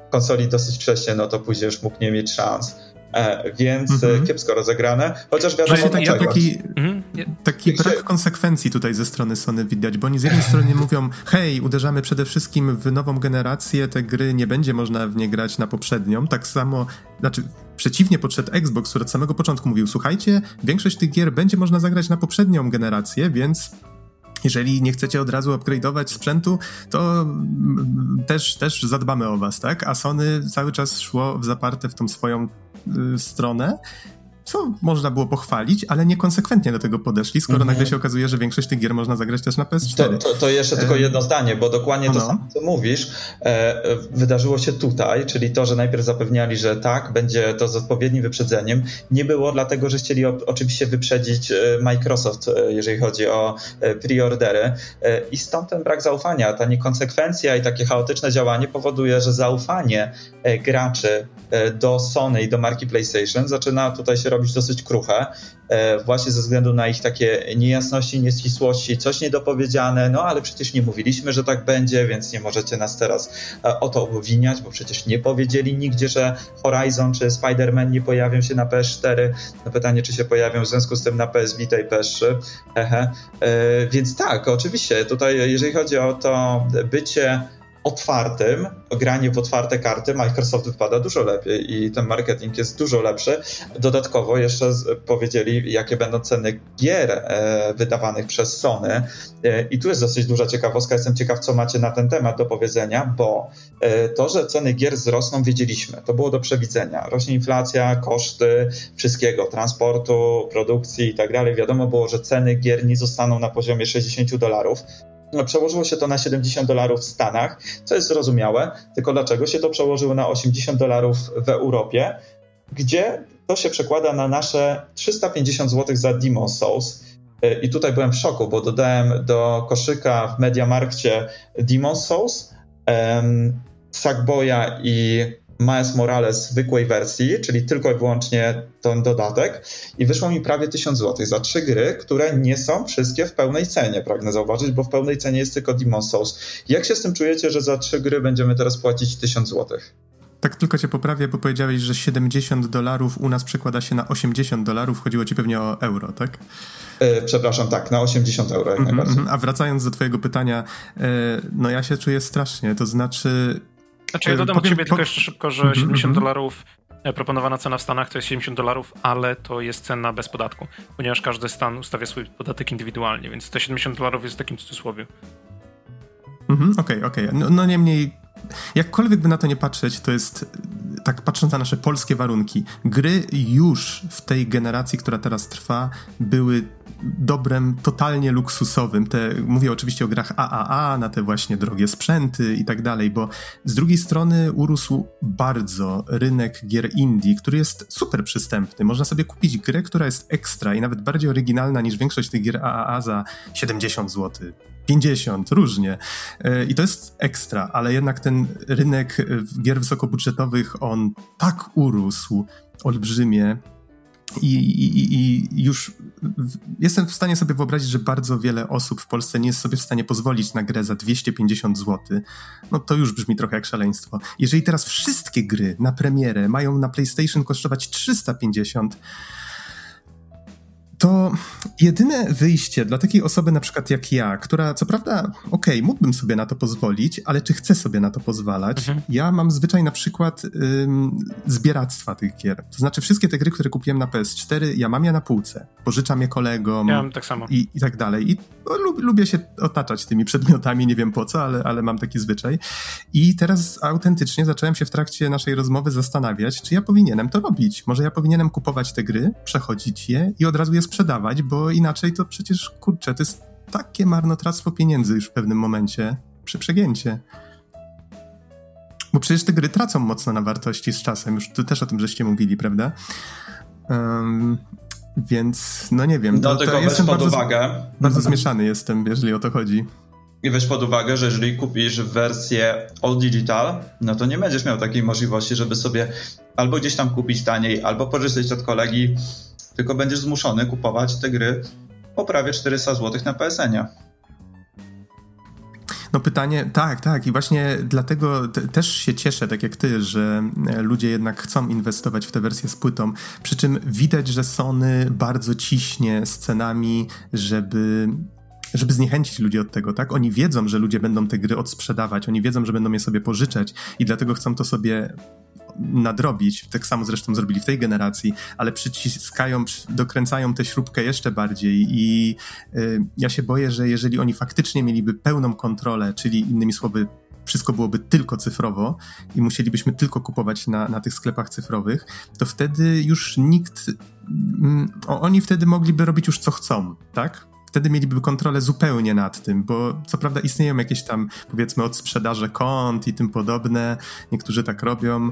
konsoli dosyć wcześnie, no to później już mógł nie mieć szans. E, więc mhm. kiepsko rozegrane, chociaż wiadomo Właśnie taki, taki, mhm. taki brak konsekwencji tutaj ze strony Sony widać, bo oni z jednej strony mówią, hej, uderzamy przede wszystkim w nową generację, te gry nie będzie można w nie grać na poprzednią, tak samo, znaczy przeciwnie podszedł Xbox, który od samego początku mówił, słuchajcie, większość tych gier będzie można zagrać na poprzednią generację, więc jeżeli nie chcecie od razu upgrade'ować sprzętu, to też, też zadbamy o was, tak? A Sony cały czas szło w zaparte w tą swoją y, stronę co można było pochwalić, ale niekonsekwentnie do tego podeszli, skoro mhm. nagle się okazuje, że większość tych gier można zagrać też na PS4. To, to, to jeszcze tylko jedno zdanie, bo dokładnie to no. samo, co mówisz, e, wydarzyło się tutaj, czyli to, że najpierw zapewniali, że tak, będzie to z odpowiednim wyprzedzeniem. Nie było dlatego, że chcieli o, oczywiście wyprzedzić e, Microsoft, e, jeżeli chodzi o e, preordery e, i stąd ten brak zaufania, ta niekonsekwencja i takie chaotyczne działanie powoduje, że zaufanie graczy do Sony i do marki PlayStation zaczyna tutaj się robić dosyć kruche, e, właśnie ze względu na ich takie niejasności, nieścisłości, coś niedopowiedziane, no ale przecież nie mówiliśmy, że tak będzie, więc nie możecie nas teraz e, o to obwiniać, bo przecież nie powiedzieli nigdzie, że Horizon czy Spider-Man nie pojawią się na PS4. No pytanie, czy się pojawią w związku z tym na PS Vita i PS3. Ehe. E, więc tak, oczywiście, tutaj jeżeli chodzi o to bycie otwartym, granie w otwarte karty, Microsoft wypada dużo lepiej i ten marketing jest dużo lepszy. Dodatkowo jeszcze powiedzieli, jakie będą ceny gier e, wydawanych przez Sony. E, I tu jest dosyć duża ciekawostka. Jestem ciekaw, co macie na ten temat do powiedzenia, bo e, to, że ceny gier wzrosną, wiedzieliśmy. To było do przewidzenia. Rośnie inflacja, koszty wszystkiego, transportu, produkcji i tak dalej. Wiadomo było, że ceny gier nie zostaną na poziomie 60 dolarów. No, przełożyło się to na 70 dolarów w Stanach, co jest zrozumiałe, tylko dlaczego się to przełożyło na 80 dolarów w Europie, gdzie to się przekłada na nasze 350 zł za Demon Souls. I tutaj byłem w szoku, bo dodałem do koszyka w Mediamarkcie Demon Souls, um, Sackboya i Miles Morales w zwykłej wersji, czyli tylko i wyłącznie ten dodatek i wyszło mi prawie 1000 zł za trzy gry, które nie są wszystkie w pełnej cenie, pragnę zauważyć, bo w pełnej cenie jest tylko Demon Souls. Jak się z tym czujecie, że za trzy gry będziemy teraz płacić 1000 zł? Tak tylko cię poprawię, bo powiedziałeś, że 70 dolarów u nas przekłada się na 80 dolarów. Chodziło ci pewnie o euro, tak? E, przepraszam, tak, na 80 euro jak mm -hmm, najbardziej. A wracając do twojego pytania, e, no ja się czuję strasznie, to znaczy znaczy ja dodam Powiem, od ciebie tylko jeszcze szybko, że 70 mhm, mhm. dolarów e, proponowana cena w Stanach to jest 70 dolarów, ale to jest cena bez podatku, ponieważ każdy stan ustawia swój podatek indywidualnie, więc te 70 dolarów jest w takim cudzysłowie. Mhm, okej, okay, okej. Okay. No, no niemniej, jakkolwiek by na to nie patrzeć, to jest, tak patrząc na nasze polskie warunki, gry już w tej generacji, która teraz trwa, były dobrem totalnie luksusowym. Te, mówię oczywiście o grach AAA, na te właśnie drogie sprzęty i tak dalej, bo z drugiej strony urósł bardzo rynek gier indie, który jest super przystępny. Można sobie kupić grę, która jest ekstra i nawet bardziej oryginalna niż większość tych gier AAA za 70 zł. 50, różnie. E, I to jest ekstra, ale jednak ten rynek gier wysokobudżetowych, on tak urósł olbrzymie, i, i, I, już jestem w stanie sobie wyobrazić, że bardzo wiele osób w Polsce nie jest sobie w stanie pozwolić na grę za 250 zł. No to już brzmi trochę jak szaleństwo. Jeżeli teraz wszystkie gry na premierę mają na PlayStation kosztować 350, to jedyne wyjście dla takiej osoby na przykład jak ja, która co prawda, okej, okay, mógłbym sobie na to pozwolić, ale czy chcę sobie na to pozwalać? Mhm. Ja mam zwyczaj na przykład ym, zbieractwa tych gier. To znaczy wszystkie te gry, które kupiłem na PS4, ja mam je na półce. Pożyczam je kolegom. Ja mam tak samo. I, i tak dalej. I no, lub, lubię się otaczać tymi przedmiotami, nie wiem po co, ale, ale mam taki zwyczaj. I teraz autentycznie zacząłem się w trakcie naszej rozmowy zastanawiać, czy ja powinienem to robić. Może ja powinienem kupować te gry, przechodzić je i od razu je sprzedawać, bo inaczej to przecież, kurczę, to jest takie marnotrawstwo pieniędzy już w pewnym momencie, przy przegięcie. Bo przecież te gry tracą mocno na wartości z czasem, już tu też o tym żeście mówili, prawda? Um, więc, no nie wiem. Do to, to jestem bardzo, uwagę. bardzo zmieszany jestem, jeżeli o to chodzi. I weź pod uwagę, że jeżeli kupisz wersję All Digital, no to nie będziesz miał takiej możliwości, żeby sobie albo gdzieś tam kupić taniej, albo pożyczyć od kolegi, tylko będziesz zmuszony kupować te gry po prawie 400 zł na PSN-ie. No pytanie, tak, tak i właśnie dlatego też się cieszę, tak jak ty, że e, ludzie jednak chcą inwestować w tę wersję z płytą, przy czym widać, że Sony bardzo ciśnie scenami, żeby żeby zniechęcić ludzi od tego, tak? Oni wiedzą, że ludzie będą te gry odsprzedawać, oni wiedzą, że będą je sobie pożyczać i dlatego chcą to sobie nadrobić. Tak samo zresztą zrobili w tej generacji, ale przyciskają, dokręcają tę śrubkę jeszcze bardziej i y, ja się boję, że jeżeli oni faktycznie mieliby pełną kontrolę, czyli innymi słowy wszystko byłoby tylko cyfrowo i musielibyśmy tylko kupować na, na tych sklepach cyfrowych, to wtedy już nikt, mm, oni wtedy mogliby robić już co chcą, tak? Wtedy mieliby kontrolę zupełnie nad tym, bo co prawda istnieją jakieś tam, powiedzmy, od sprzedaży kont i tym podobne, niektórzy tak robią,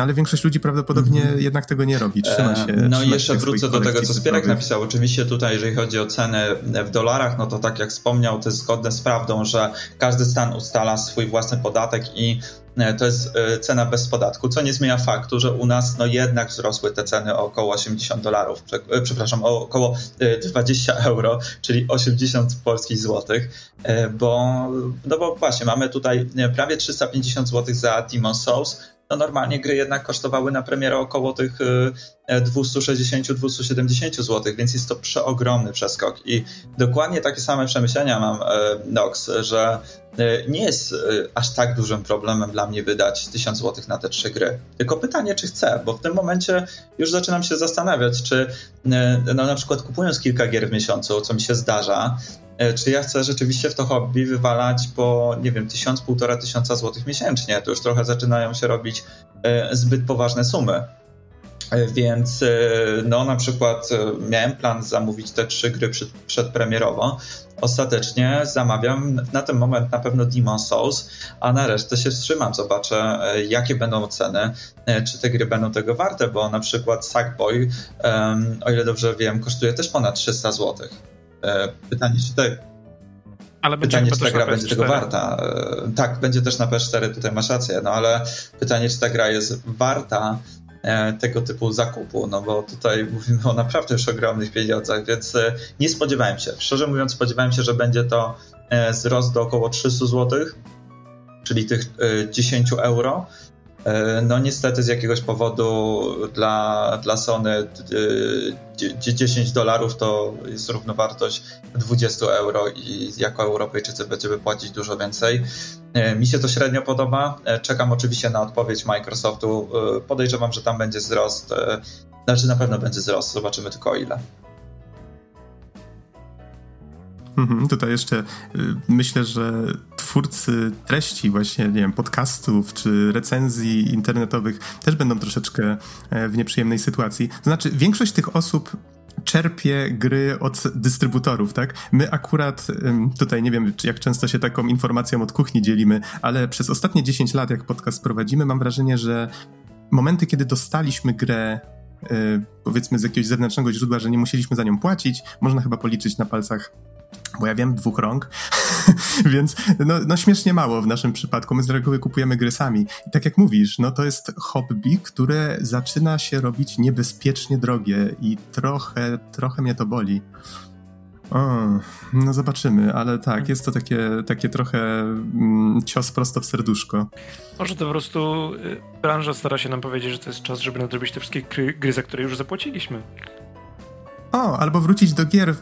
ale większość ludzi prawdopodobnie mm -hmm. jednak tego nie robi, trzyma się. No i jeszcze wrócę do tego, co Spierek napisał. Oczywiście tutaj, jeżeli chodzi o ceny w dolarach, no to tak jak wspomniał, to jest zgodne z prawdą, że każdy stan ustala swój własny podatek i E, to jest e, cena bez podatku, co nie zmienia faktu, że u nas no jednak wzrosły te ceny o około 80 dolarów, e, przepraszam, o około 20 euro, czyli 80 polskich złotych, bo, no bo właśnie mamy tutaj prawie 350 złotych za Demon Souls, no normalnie gry jednak kosztowały na premierę około tych 260-270 zł, więc jest to przeogromny przeskok. I dokładnie takie same przemyślenia mam, Nox, że E, nie jest e, aż tak dużym problemem dla mnie wydać 1000 zł na te trzy gry. Tylko pytanie, czy chcę, bo w tym momencie już zaczynam się zastanawiać, czy e, no, na przykład kupując kilka gier w miesiącu, co mi się zdarza, czy ja chcę rzeczywiście w to hobby wywalać po, nie wiem, 1000, 1500 tysiąca złotych miesięcznie. To już trochę zaczynają się robić zbyt poważne sumy. Więc no na przykład miałem plan zamówić te trzy gry przed, przedpremierowo, ostatecznie zamawiam na ten moment na pewno Demon Souls, a na resztę się wstrzymam, zobaczę e, jakie będą ceny, e, czy te gry będą tego warte, bo na przykład Sackboy, um, o ile dobrze wiem, kosztuje też ponad 300 zł. E, pytanie, czy te, ale pytanie, czy ta gra będzie tego warta. Tak, będzie też na PS4, tutaj masz rację, no ale pytanie, czy ta gra jest warta E, tego typu zakupu, no bo tutaj mówimy o naprawdę już ogromnych pieniądzach, więc e, nie spodziewałem się. Szczerze mówiąc, spodziewałem się, że będzie to e, wzrost do około 300 zł, czyli tych 10 euro. No niestety z jakiegoś powodu dla, dla Sony 10 dolarów to jest równowartość 20 euro i jako Europejczycy będziemy płacić dużo więcej. E, mi się to średnio podoba. E, czekam oczywiście na odpowiedź Microsoftu. E, podejrzewam, że tam będzie wzrost. Znaczy na pewno będzie wzrost, zobaczymy tylko ile. Mhm, tutaj jeszcze y, myślę, że twórcy treści, właśnie, nie wiem, podcastów czy recenzji internetowych też będą troszeczkę w nieprzyjemnej sytuacji. To znaczy, większość tych osób czerpie gry od dystrybutorów, tak? My akurat tutaj nie wiem, jak często się taką informacją od kuchni dzielimy, ale przez ostatnie 10 lat, jak podcast prowadzimy, mam wrażenie, że momenty, kiedy dostaliśmy grę y, powiedzmy z jakiegoś zewnętrznego źródła, że nie musieliśmy za nią płacić, można chyba policzyć na palcach bo ja wiem dwóch rąk, więc no, no, śmiesznie mało w naszym przypadku. My z reguły kupujemy gry sami. I tak jak mówisz, no to jest hobby, które zaczyna się robić niebezpiecznie drogie i trochę, trochę mnie to boli. O, no zobaczymy, ale tak, jest to takie, takie trochę mm, cios prosto w serduszko. Może to po prostu y, branża stara się nam powiedzieć, że to jest czas, żeby nadrobić te wszystkie gry, gry za które już zapłaciliśmy. O, albo wrócić do gier,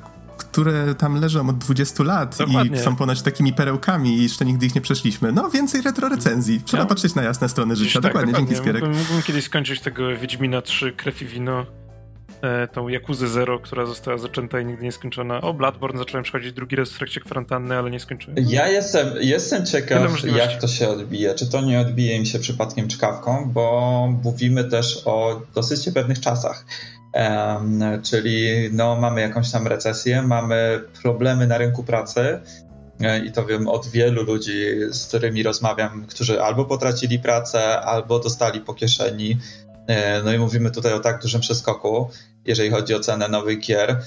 które tam leżą od 20 lat Dokładnie. i są ponoć takimi perełkami i jeszcze nigdy ich nie przeszliśmy. No, więcej retro recenzji. Trzeba no. patrzeć na jasne strony życia. Tak, dokładnie, dokładnie, dzięki Spierek. Mógłbym, mógłbym kiedyś skończyć tego Wiedźmina 3 Krew i Wino, e, tą Jakuzę Zero, która została zaczęta i nigdy nie skończona. O, Bloodborne zacząłem przechodzić drugi raz w trakcie kwarantanny, ale nie skończyłem. Ja jestem, jestem ciekaw, jak to się odbije. Czy to nie odbije im się przypadkiem czkawką, bo mówimy też o dosyć pewnych czasach. Czyli no, mamy jakąś tam recesję, mamy problemy na rynku pracy e, i to wiem od wielu ludzi, z którymi rozmawiam, którzy albo potracili pracę, albo dostali po kieszeni. E, no i mówimy tutaj o tak dużym przeskoku, jeżeli chodzi o cenę nowych gier.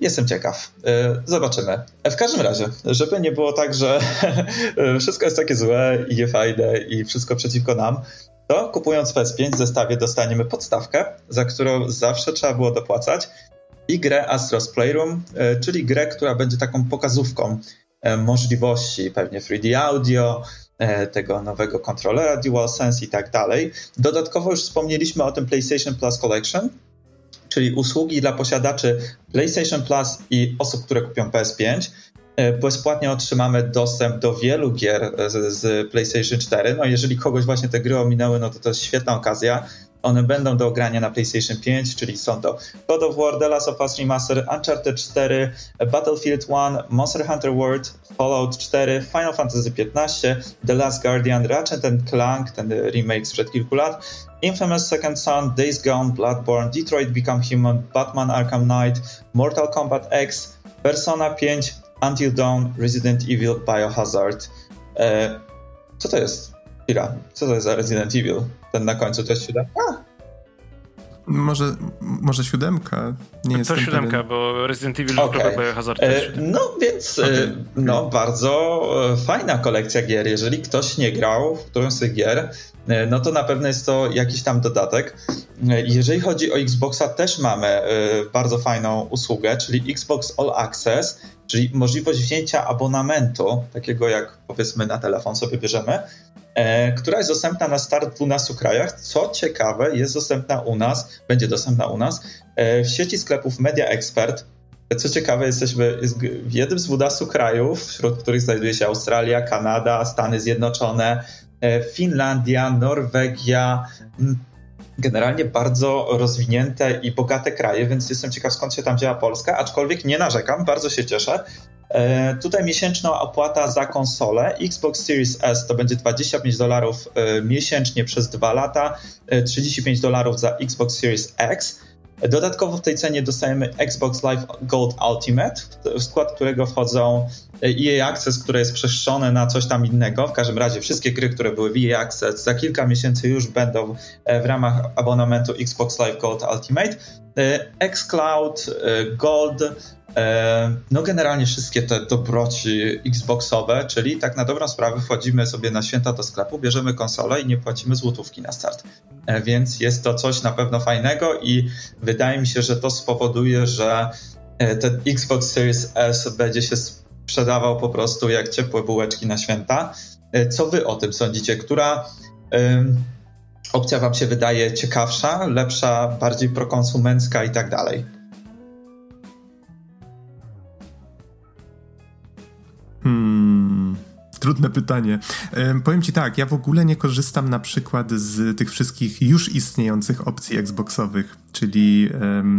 Jestem ciekaw. Zobaczymy. W każdym razie, żeby nie było tak, że wszystko jest takie złe i niefajne i wszystko przeciwko nam, to kupując PS5 w zestawie dostaniemy podstawkę, za którą zawsze trzeba było dopłacać i grę Astros Playroom, czyli grę, która będzie taką pokazówką możliwości, pewnie 3D audio, E, tego nowego kontrolera DualSense i tak dalej. Dodatkowo już wspomnieliśmy o tym PlayStation Plus Collection, czyli usługi dla posiadaczy PlayStation Plus i osób, które kupią PS5. E, bezpłatnie otrzymamy dostęp do wielu gier z, z PlayStation 4. No jeżeli kogoś właśnie te gry ominęły, no to to jest świetna okazja one będą do ogrania na PlayStation 5, czyli są to God of War, The Last of Us Remaster, Uncharted 4, Battlefield 1, Monster Hunter World, Fallout 4, Final Fantasy 15, The Last Guardian, Ratchet Clank, ten remake sprzed kilku lat, Infamous Second Son, Days Gone, Bloodborne, Detroit Become Human, Batman Arkham Knight, Mortal Kombat X, Persona 5, Until Dawn, Resident Evil, Biohazard. E, co to jest? Chwila, co to jest za Resident Evil? Ten na końcu to jest siódemka? Może, może siódemka? Nie to siódemka, pewien. bo Resident Evil okay. Biohazard e, No więc okay. e, no, bardzo e, fajna kolekcja gier. Jeżeli ktoś nie grał w którąś z tych gier, e, no to na pewno jest to jakiś tam dodatek. Jeżeli chodzi o Xboxa, też mamy bardzo fajną usługę, czyli Xbox All Access, czyli możliwość wzięcia abonamentu, takiego jak powiedzmy na telefon sobie bierzemy, która jest dostępna na start w 12 krajach. Co ciekawe, jest dostępna u nas, będzie dostępna u nas e, w sieci sklepów Media Expert. Co ciekawe, jesteśmy w jednym z 12 krajów, wśród których znajduje się Australia, Kanada, Stany Zjednoczone, e, Finlandia, Norwegia. Generalnie bardzo rozwinięte i bogate kraje, więc jestem ciekaw skąd się tam działa Polska, aczkolwiek nie narzekam, bardzo się cieszę. E, tutaj miesięczna opłata za konsolę Xbox Series S to będzie 25 dolarów e, miesięcznie przez dwa lata, 35 e, dolarów za Xbox Series X. Dodatkowo w tej cenie dostajemy Xbox Live Gold Ultimate, w skład którego wchodzą EA Access, które jest przeszczone na coś tam innego. W każdym razie wszystkie gry, które były w EA Access za kilka miesięcy już będą w ramach abonamentu Xbox Live Gold Ultimate. xCloud Gold no generalnie wszystkie te dobroci Xboxowe, czyli tak na dobrą sprawę wchodzimy sobie na święta do sklepu, bierzemy konsolę i nie płacimy złotówki na start. E, więc jest to coś na pewno fajnego i wydaje mi się, że to spowoduje, że e, ten Xbox Series S będzie się sprzedawał po prostu jak ciepłe bułeczki na święta. Co wy o tym sądzicie? Która opcja wam się wydaje ciekawsza, lepsza, bardziej prokonsumencka i tak dalej? Hmm. Trudne pytanie. powiem ci tak, ja w ogóle nie korzystam na przykład z tych wszystkich już istniejących opcji Xboxowych, czyli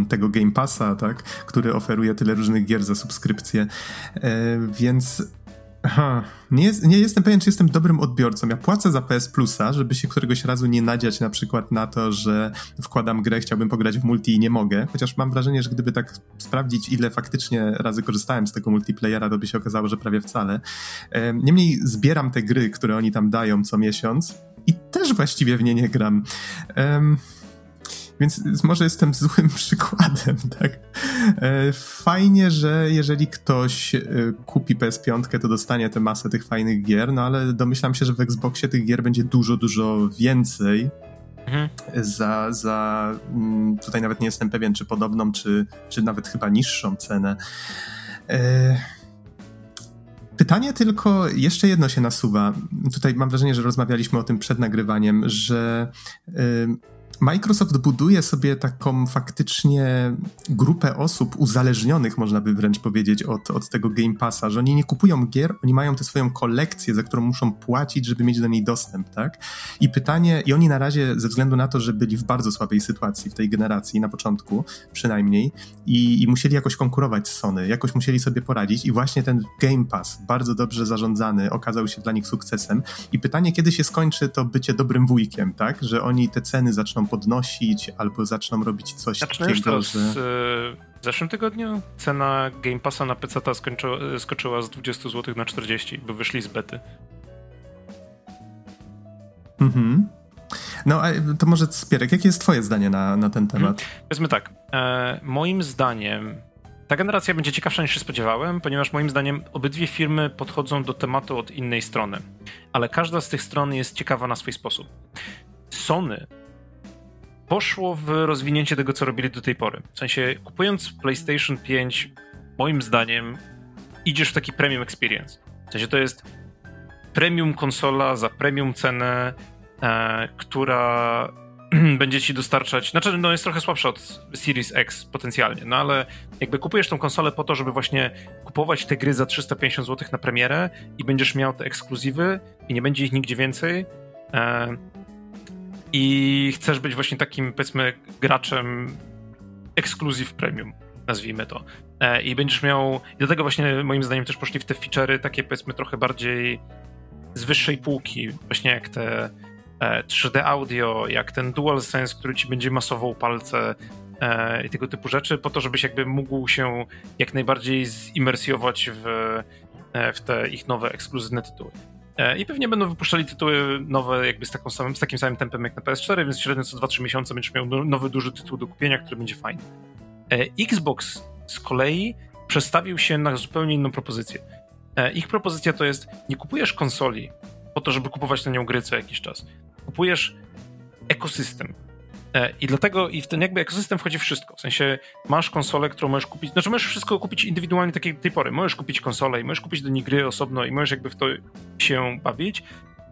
tego Game Passa, tak, który oferuje tyle różnych gier za subskrypcję. E, więc Aha, nie, nie, jestem pewien, czy jestem dobrym odbiorcą. Ja płacę za PS Plusa, żeby się któregoś razu nie nadziać na przykład na to, że wkładam grę, chciałbym pograć w multi i nie mogę. Chociaż mam wrażenie, że gdyby tak sprawdzić, ile faktycznie razy korzystałem z tego multiplayera, to by się okazało, że prawie wcale. Niemniej zbieram te gry, które oni tam dają co miesiąc i też właściwie w nie nie gram. Um, więc może jestem złym przykładem, tak? E, fajnie, że jeżeli ktoś e, kupi PS5, to dostanie tę masę tych fajnych gier, no ale domyślam się, że w Xboxie tych gier będzie dużo, dużo więcej. Mhm. Za, za mm, tutaj nawet nie jestem pewien, czy podobną, czy, czy nawet chyba niższą cenę. E, pytanie tylko, jeszcze jedno się nasuwa. Tutaj mam wrażenie, że rozmawialiśmy o tym przed nagrywaniem, że Microsoft buduje sobie taką faktycznie grupę osób uzależnionych, można by wręcz powiedzieć, od, od tego Game Passa, że oni nie kupują gier, oni mają tę swoją kolekcję, za którą muszą płacić, żeby mieć do niej dostęp, tak? I pytanie, i oni na razie, ze względu na to, że byli w bardzo słabej sytuacji w tej generacji, na początku przynajmniej, i, i musieli jakoś konkurować z Sony, jakoś musieli sobie poradzić i właśnie ten Game Pass, bardzo dobrze zarządzany, okazał się dla nich sukcesem. I pytanie, kiedy się skończy to bycie dobrym wujkiem, tak? Że oni te ceny zaczną podnosić, albo zaczną robić coś takiego, już że... W zeszłym tygodniu cena Game Passa na PC skoczyła z 20 zł na 40, bo wyszli z bety. Mhm. No, to może Spierek, jakie jest twoje zdanie na, na ten temat? Mhm. Powiedzmy tak, e, moim zdaniem Ta generacja będzie ciekawsza niż się spodziewałem, ponieważ moim zdaniem obydwie firmy podchodzą do tematu od innej strony, ale każda z tych stron jest ciekawa na swój sposób. Sony poszło w rozwinięcie tego, co robili do tej pory. W sensie, kupując PlayStation 5, moim zdaniem, idziesz w taki premium experience. W sensie, to jest premium konsola za premium cenę, e, która będzie ci dostarczać, znaczy no jest trochę słabsza od Series X potencjalnie, no ale jakby kupujesz tą konsolę po to, żeby właśnie kupować te gry za 350 zł na premierę i będziesz miał te ekskluzywy i nie będzie ich nigdzie więcej e, i chcesz być właśnie takim powiedzmy graczem ekskluzyw premium, nazwijmy to. E, I będziesz miał, i dlatego właśnie moim zdaniem też poszli w te feature'y takie powiedzmy trochę bardziej z wyższej półki, właśnie jak te 3D e, audio, jak ten DualSense, który ci będzie masował palce e, i tego typu rzeczy, po to, żebyś jakby mógł się jak najbardziej zimersjować w, w te ich nowe ekskluzywne tytuły. I pewnie będą wypuszczali tytuły nowe jakby z, taką samym, z takim samym tempem jak na PS4, więc średnio co 2-3 miesiące będziesz miał nowy, duży tytuł do kupienia, który będzie fajny. Xbox z kolei przestawił się na zupełnie inną propozycję. Ich propozycja to jest, nie kupujesz konsoli po to, żeby kupować na nią gry co jakiś czas kupujesz ekosystem. E, I dlatego i w ten jakby ekosystem wchodzi wszystko. W sensie masz konsolę, którą możesz kupić. Znaczy możesz wszystko kupić indywidualnie takiej tej pory. Możesz kupić konsolę i możesz kupić do niej gry osobno i możesz jakby w to się bawić,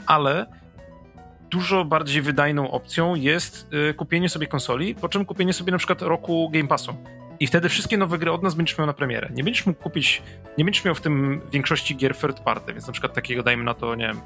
ale dużo bardziej wydajną opcją jest y, kupienie sobie konsoli, po czym kupienie sobie na przykład roku Game Passu. I wtedy wszystkie nowe gry od nas będziesz miał na premierę. Nie będziesz mógł kupić, nie będziesz miał w tym większości gier third party, więc na przykład takiego dajmy na to, nie wiem,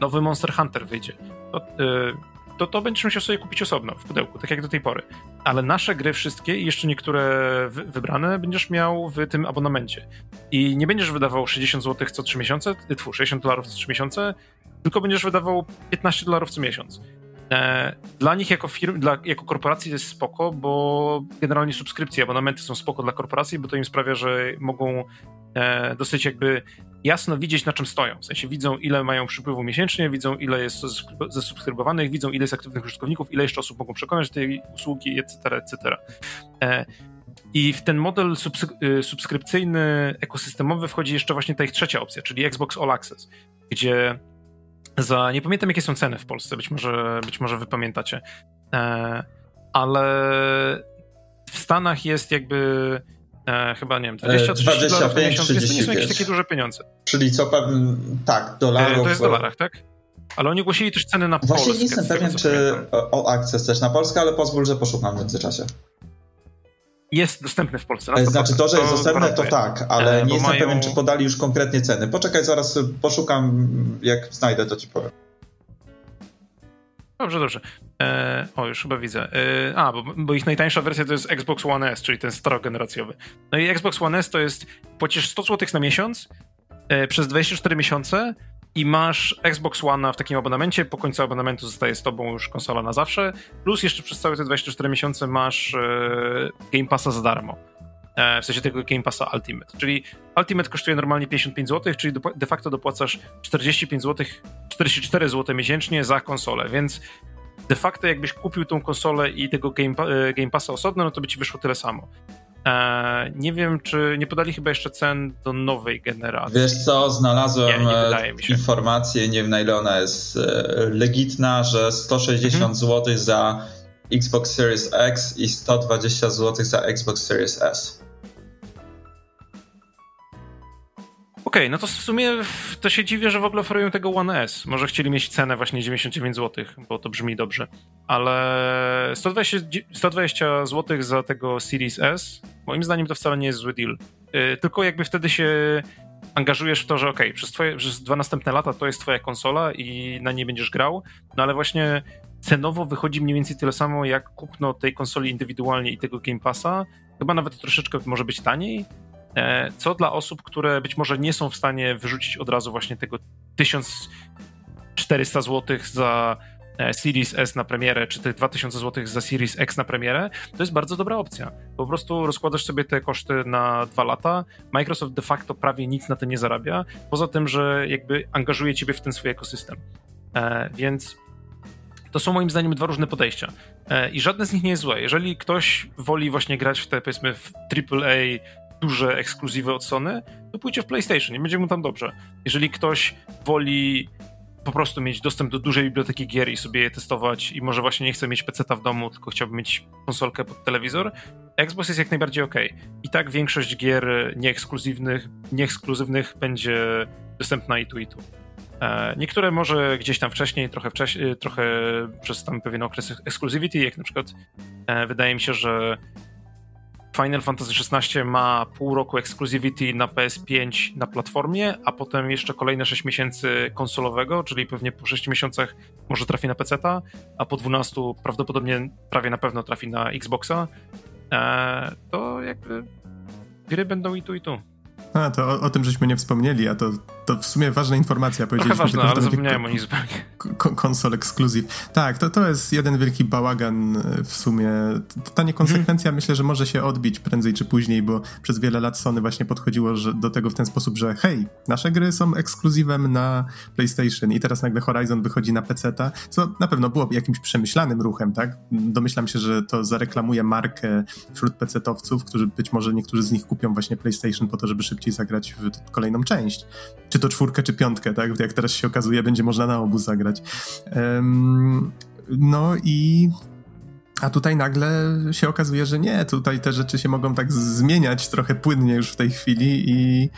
nowy Monster Hunter wyjdzie, to, yy, to, to będziesz musiał sobie kupić osobno w pudełku, tak jak do tej pory. Ale nasze gry wszystkie i jeszcze niektóre wy, wybrane będziesz miał w tym abonamencie. I nie będziesz wydawał 60 zł co 3 miesiące, tfu, 60 dolarów co 3 miesiące, tylko będziesz wydawał 15 dolarów co miesiąc. E, dla nich jako firm, dla, jako korporacji jest spoko, bo generalnie subskrypcje, abonamenty są spoko dla korporacji, bo to im sprawia, że mogą e, dosyć jakby jasno widzieć, na czym stoją. W sensie widzą, ile mają przypływu miesięcznie, widzą, ile jest zasubskrybowanych, widzą, ile jest aktywnych użytkowników, ile jeszcze osób mogą przekonać do tej usługi, etc., etc. E, I w ten model y, subskrypcyjny, ekosystemowy wchodzi jeszcze właśnie ta ich trzecia opcja, czyli Xbox All Access, gdzie za, nie pamiętam jakie są ceny w Polsce, być może, być może wy pamiętacie, e, ale w Stanach jest jakby E, chyba nie wiem, 20 30 dolarów na miesiąc, więc to nie są jakieś takie duże pieniądze. Czyli co pewnie, tak, dolarów. E, to jest w dolarach, tak? Ale oni ogłosili też ceny na Właśnie Polskę. Właśnie nie jestem pewien, czy o Access też na Polskę, ale pozwól, że poszukam w międzyczasie. Jest dostępny w Polsce. Na znaczy to, że jest dostępne, to tak, ale e, nie jestem mają... pewien, czy podali już konkretnie ceny. Poczekaj, zaraz poszukam, jak znajdę, to ci powiem. Dobrze, dobrze. E, o, już chyba widzę. E, a, bo, bo, ich najtańsza wersja to jest Xbox One S, czyli ten starogeneracjowy. No i Xbox One S to jest, płacisz 100 zł na miesiąc e, przez 24 miesiące i masz Xbox One w takim abonamencie, po końcu abonamentu zostaje z tobą już konsola na zawsze, plus jeszcze przez całe te 24 miesiące masz e, Game Passa za darmo. E, w sensie tego Game Passa Ultimate. Czyli Ultimate kosztuje normalnie 55 zł, czyli de facto dopłacasz 45 zł, 44 zł miesięcznie za konsolę, więc de facto jakbyś kupił tą konsolę i tego Game, e, Game Passa osobno, no to by ci wyszło tyle samo. E, nie wiem, czy nie podali chyba jeszcze cen do nowej generacji. Wiesz co, znalazłem nie, nie informację, nie wiem na ile ona jest legitna, że 160 mhm. zł za Xbox Series X i 120 zł za Xbox Series S. okay, no to w sumie to się dziwię, że w ogóle oferują tego One S. Może chcieli mieć cenę właśnie 99 zł, bo to brzmi dobrze. Ale 120, 120 zł za tego Series S, moim zdaniem to wcale nie jest zły deal. Yy, tylko jakby wtedy się angażujesz w to, że ok, przez, przez dwa następne lata to jest twoja konsola i na niej będziesz grał, no ale właśnie cenowo wychodzi mniej więcej tyle samo jak kupno tej konsoli indywidualnie i tego Game Passa. Chyba nawet troszeczkę może być taniej, co dla osób, które być może nie są w stanie wyrzucić od razu właśnie tego 1400 zł za e, Series S na premierę, czy tych 2000 zł za Series X na premierę, to jest bardzo dobra opcja. Po prostu rozkładasz sobie te koszty na dwa lata. Microsoft de facto prawie nic na tym nie zarabia, poza tym, że jakby angażuje ciebie w ten swój ekosystem. E, więc to są moim zdaniem dwa różne podejścia. I żadne z nich nie jest złe. Jeżeli ktoś woli właśnie grać w te, powiedzmy, w AAA duże ekskluzywy od Sony, to pójdzie w PlayStation i będzie mu tam dobrze. Jeżeli ktoś woli po prostu mieć dostęp do dużej biblioteki gier i sobie je testować i może właśnie nie chce mieć PC w domu, tylko chciałby mieć konsolkę pod telewizor, Xbox jest jak najbardziej ok. I tak większość gier nieekskluzywnych, nieekskluzywnych będzie dostępna i tu i tu. E, niektóre może gdzieś tam wcześniej, trochę wcześniej, trochę przez tam pewien okres exclusivity, jak na przykład e, wydaje mi się, że Final Fantasy XVI ma pół roku exclusivity na PS5 na platformie, a potem jeszcze kolejne 6 miesięcy konsolowego, czyli pewnie po 6 miesiącach może trafi na PC, a po 12 prawdopodobnie prawie na pewno trafi na Xboxa. E, to jakby gry będą i tu, i tu. A, to o, o, tym żeśmy nie wspomnieli, a to, to w sumie ważna informacja. Powiedzieliśmy ważna, tylko, ale zapomniałem o. Konsol ekskluzyw. Tak, to, to jest jeden wielki bałagan e, w sumie. Ta niekonsekwencja hmm. myślę, że może się odbić prędzej czy później, bo przez wiele lat Sony właśnie podchodziło że, do tego w ten sposób, że hej, nasze gry są ekskluzywem na PlayStation i teraz nagle Horizon wychodzi na PC-ta, co na pewno byłoby jakimś przemyślanym ruchem, tak? Domyślam się, że to zareklamuje markę wśród PC-towców, którzy być może niektórzy z nich kupią właśnie PlayStation po to, żeby szybciej zagrać w kolejną część. Czy to czwórkę, czy piątkę, tak? Jak teraz się okazuje, będzie można na obu zagrać. Um, no i a tutaj nagle się okazuje, że nie, tutaj te rzeczy się mogą tak zmieniać trochę płynnie już w tej chwili i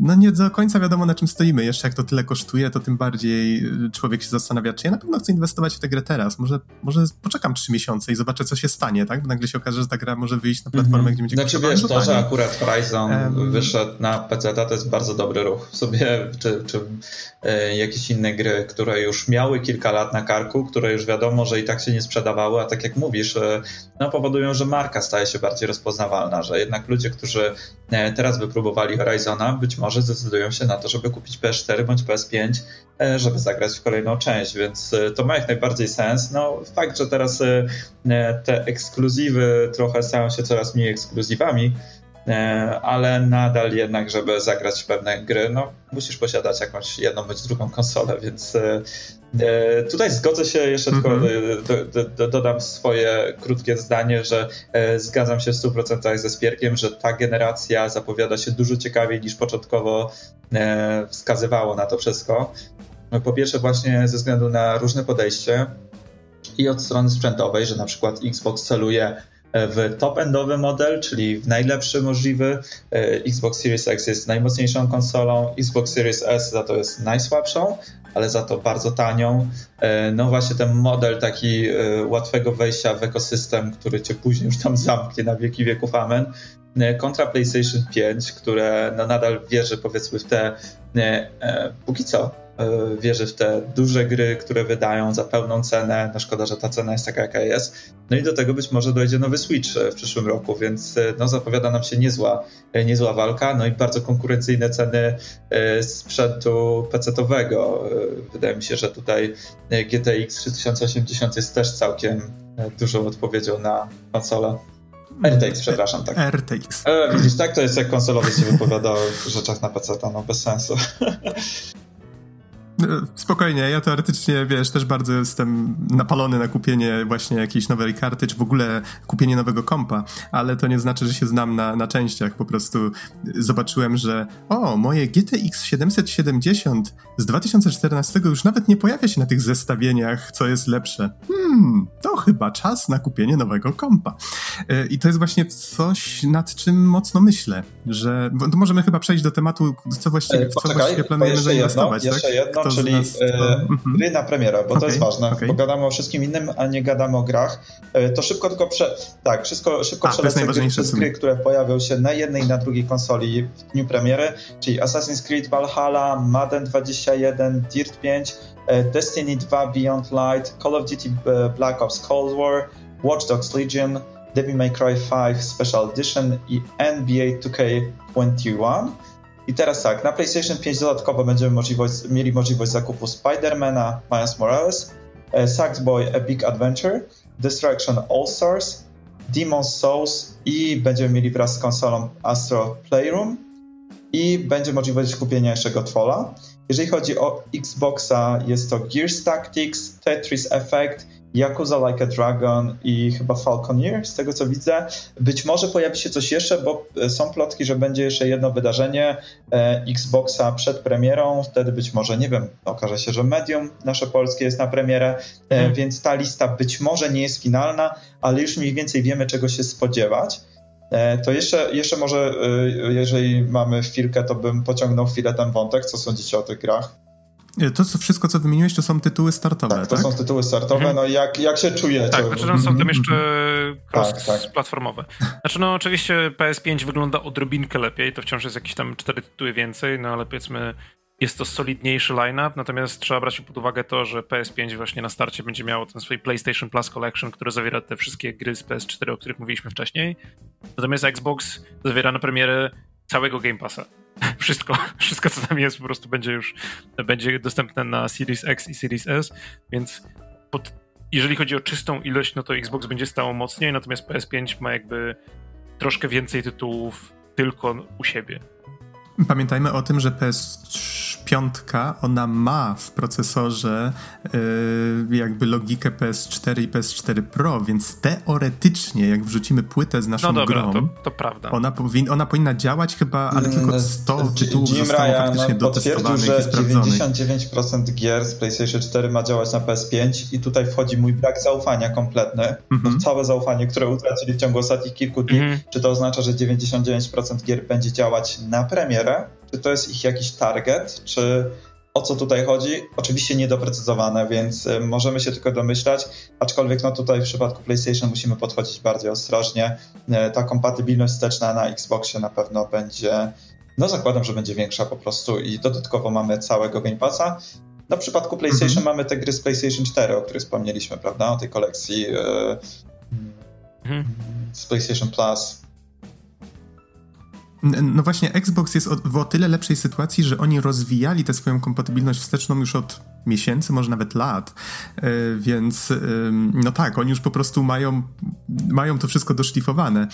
no nie do końca wiadomo na czym stoimy. Jeszcze jak to tyle kosztuje, to tym bardziej y, człowiek się zastanawia, czy ja na pewno chcę inwestować w tę grę teraz. Może, może poczekam trzy miesiące i zobaczę, co się stanie, tak? Bo nagle się okaże, że ta gra może wyjść na platformę, mm -hmm. gdzie będzie Znaczy wiesz, to, że akurat Horizon um, wyszedł na PC, to jest bardzo dobry ruch. Sobie, czy, czy e, jakieś inne gry, które już miały kilka lat na karku, które już wiadomo, że i tak się nie sprzedawały, a tak jak mówisz, e, no powodują, że marka staje się bardziej rozpoznawalna, że jednak ludzie, którzy e, teraz wypróbowali Horizona, być może może zdecydują się na to, żeby kupić PS4 bądź PS5, e, żeby zagrać w kolejną część, więc e, to ma jak najbardziej sens. No, fakt, że teraz e, te ekskluzywy trochę stają się coraz mniej ekskluzywami, ale nadal jednak, żeby zagrać w pewne gry, no musisz posiadać jakąś jedną bądź drugą konsolę, więc E, tutaj zgodzę się jeszcze tylko mhm. do, do, dodam swoje krótkie zdanie, że e, zgadzam się w 100% ze Spierkiem, że ta generacja zapowiada się dużo ciekawiej niż początkowo e, wskazywało na to wszystko. Po pierwsze właśnie ze względu na różne podejście i od strony sprzętowej, że na przykład Xbox celuje w top-endowy model, czyli w najlepszy możliwy. Xbox Series X jest najmocniejszą konsolą, Xbox Series S za to jest najsłabszą, ale za to bardzo tanią. E, no właśnie ten model taki e, łatwego wejścia w ekosystem, który cię później już tam zamknie na wieki wieków amen. E, kontra PlayStation 5, które no nadal wierzy powiedzmy w te, póki co, E, wierzy w te duże gry, które wydają za pełną cenę. No szkoda, że ta cena jest taka, jaka jest. No i do tego być może dojdzie nowy Switch e, w przyszłym roku, więc e, no, zapowiada nam się niezła, niezła walka. No i bardzo konkurencyjne ceny sprzętu PC-owego. Wydaje mi się, że tutaj GTX 3080 jest też całkiem dużą odpowiedzią na konsolę. RTX, przepraszam, tak. RTX. E, widzisz, tak to jest jak konsolowy się wypowiada o rzeczach na PC, no bez sensu. Spokojnie, ja teoretycznie, wiesz, też bardzo jestem napalony na kupienie właśnie jakiejś nowej karty, czy w ogóle kupienie nowego kompa, ale to nie znaczy, że się znam na, na częściach. Po prostu zobaczyłem, że o, moje GTX 770 z 2014 już nawet nie pojawia się na tych zestawieniach, co jest lepsze. Hmm, to chyba czas na kupienie nowego kompa. E, I to jest właśnie coś, nad czym mocno myślę, że możemy chyba przejść do tematu, co właściwie, w co właściwie planujemy zainwestować. Jedno, tak? Jedno, czyli nas, to... E, mhm. gry na premierę, bo okay, to jest ważne, okay. bo gadamy o wszystkim innym, a nie gadamy o grach. E, to szybko tylko prze... tak, szybko, szybko a, przelecę gry, gry, które pojawią się na jednej i na drugiej konsoli w dniu premiery, czyli Assassin's Creed Valhalla, Madden 21, Dirt 5, e, Destiny 2 Beyond Light, Call of Duty Black Ops Cold War, Watch Dogs Legion, Devil May Cry 5 Special Edition i NBA 2K21. I teraz tak, na PlayStation 5 dodatkowo będziemy możliwość, mieli możliwość zakupu Spidermana Miles Morales, e, Sackboy A Big Adventure, Destruction All Stars, Demon's Souls i będziemy mieli wraz z konsolą Astro Playroom i będzie możliwość kupienia jeszcze Godfalla. Jeżeli chodzi o Xboxa, jest to Gears Tactics, Tetris Effect Yakuza Like a Dragon i chyba Falconeer, z tego co widzę. Być może pojawi się coś jeszcze, bo e, są plotki, że będzie jeszcze jedno wydarzenie e, Xboxa przed premierą. Wtedy być może, nie wiem, okaże się, że Medium nasze polskie jest na premierę, e, mhm. więc ta lista być może nie jest finalna, ale już mniej więcej wiemy, czego się spodziewać. E, to jeszcze, jeszcze może, jeżeli mamy chwilkę, to bym pociągnął chwilę ten wątek. Co sądzicie o tych grach? E, to co, wszystko, co wymieniłeś, to są tytuły startowe, tak? to tak? są tytuły startowe, mhm. no jak, jak się czujecie? Tak, znaczy no, są tam jeszcze cross-platformowe. Tak, tak. Znaczy no oczywiście PS5 wygląda odrobinkę lepiej, to wciąż jest jakieś tam cztery tytuły więcej, no ale powiedzmy jest to solidniejszy line-up, natomiast trzeba brać pod uwagę to, że PS5 właśnie na starcie będzie miało ten swój PlayStation Plus Collection, który zawiera te wszystkie gry z PS4, o których mówiliśmy wcześniej. Natomiast Xbox zawiera na premierę całego Game Passa. Wszystko, wszystko co tam jest po prostu będzie już będzie dostępne na Series X i Series S, więc pod, jeżeli chodzi o czystą ilość, no to Xbox będzie stało mocniej, natomiast PS5 ma jakby troszkę więcej tytułów tylko u siebie. Pamiętajmy o tym, że PS5 ona ma w procesorze yy, jakby logikę PS4 i PS4 Pro, więc teoretycznie jak wrzucimy płytę z naszą no dobra, grą, to, to prawda. Ona, powin, ona powinna działać chyba, ale mm, tylko 100 tytułów Jim zostało Ryan faktycznie dotestowanych że i sprawdzonych. 99% gier z PlayStation 4 ma działać na PS5 i tutaj wchodzi mój brak zaufania kompletny, mm -hmm. całe zaufanie, które utracili w ciągu ostatnich kilku dni. Mm -hmm. Czy to oznacza, że 99% gier będzie działać na premierę czy to jest ich jakiś target, czy o co tutaj chodzi? Oczywiście niedoprecyzowane, więc y, możemy się tylko domyślać, aczkolwiek no tutaj w przypadku PlayStation musimy podchodzić bardziej ostrożnie. Y, ta kompatybilność wsteczna na Xboxie na pewno będzie, no zakładam, że będzie większa po prostu i dodatkowo mamy całego Game Passa. No w przypadku PlayStation mhm. mamy te gry z PlayStation 4, o których wspomnieliśmy, prawda? O tej kolekcji yy, mhm. z PlayStation Plus. No właśnie, Xbox jest w o tyle lepszej sytuacji, że oni rozwijali tę swoją kompatybilność wsteczną już od miesięcy, może nawet lat, e, więc no tak, oni już po prostu mają, mają to wszystko doszlifowane.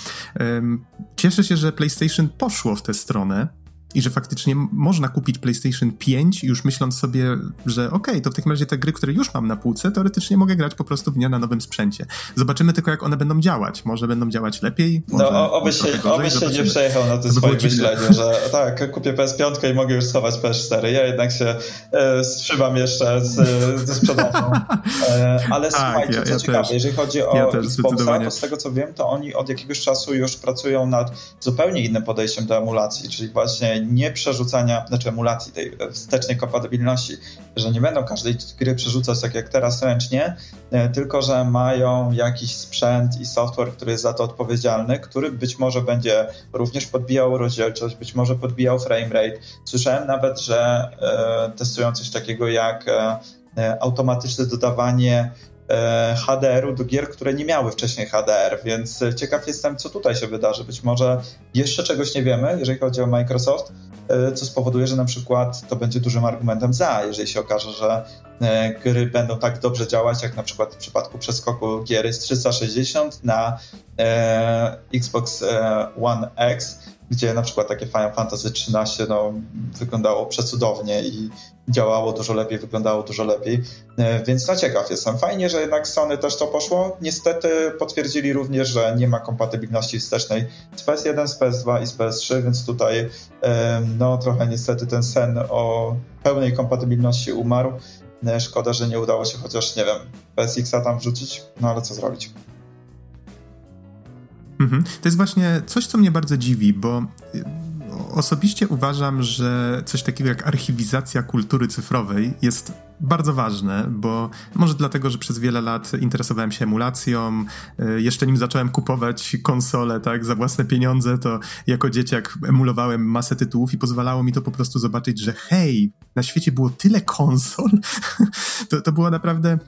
Cieszę się, że PlayStation poszło w tę stronę, i że faktycznie można kupić PlayStation 5 już myśląc sobie, że okej, okay, to w takim razie te gry, które już mam na półce, teoretycznie mogę grać po prostu w dnia na nowym sprzęcie. Zobaczymy tylko, jak one będą działać. Może będą działać lepiej, może No, oby się, oby się nie przejechał na tym swoim myśleniu, że tak, kupię PS5 i mogę już schować PS4. Ja jednak się e, strzymam jeszcze z, ze sprzedażą. E, ale tak, słuchajcie, ja, co ja ciekawe, też. jeżeli chodzi o ja Xboxa, to z tego co wiem, to oni od jakiegoś czasu już pracują nad zupełnie innym podejściem do emulacji, czyli właśnie nie przerzucania, znaczy emulacji tej wstecznej kompatybilności, że nie będą każdej gry przerzucać tak jak teraz ręcznie, e, tylko że mają jakiś sprzęt i software, który jest za to odpowiedzialny, który być może będzie również podbijał rozdzielczość, być może podbijał framerate. Słyszałem nawet, że e, testują coś takiego jak e, automatyczne dodawanie HDR-u do gier, które nie miały wcześniej HDR, więc ciekaw jestem, co tutaj się wydarzy. Być może jeszcze czegoś nie wiemy, jeżeli chodzi o Microsoft, e, co spowoduje, że na przykład to będzie dużym argumentem za, jeżeli się okaże, że e, gry będą tak dobrze działać, jak na przykład w przypadku przeskoku gier z 360 na Xbox One X, gdzie na przykład takie Final Fantasy XIII no, wyglądało przecudownie i działało dużo lepiej, wyglądało dużo lepiej, e, więc no ciekaw jestem. Fajnie, że jednak Sony też to poszło. Niestety potwierdzili również, że nie ma kompatybilności wstecznej z PS1, z PS2 i z PS3, więc tutaj e, no trochę niestety ten sen o pełnej kompatybilności umarł. E, szkoda, że nie udało się chociaż, nie wiem, PSX-a tam wrzucić, no ale co zrobić. Mhm. To jest właśnie coś, co mnie bardzo dziwi, bo osobiście uważam, że coś takiego jak archiwizacja kultury cyfrowej jest bardzo ważne, bo może dlatego, że przez wiele lat interesowałem się emulacją, y, jeszcze nim zacząłem kupować konsole tak, za własne pieniądze, to jako dzieciak emulowałem masę tytułów i pozwalało mi to po prostu zobaczyć, że hej, na świecie było tyle konsol. to, to było naprawdę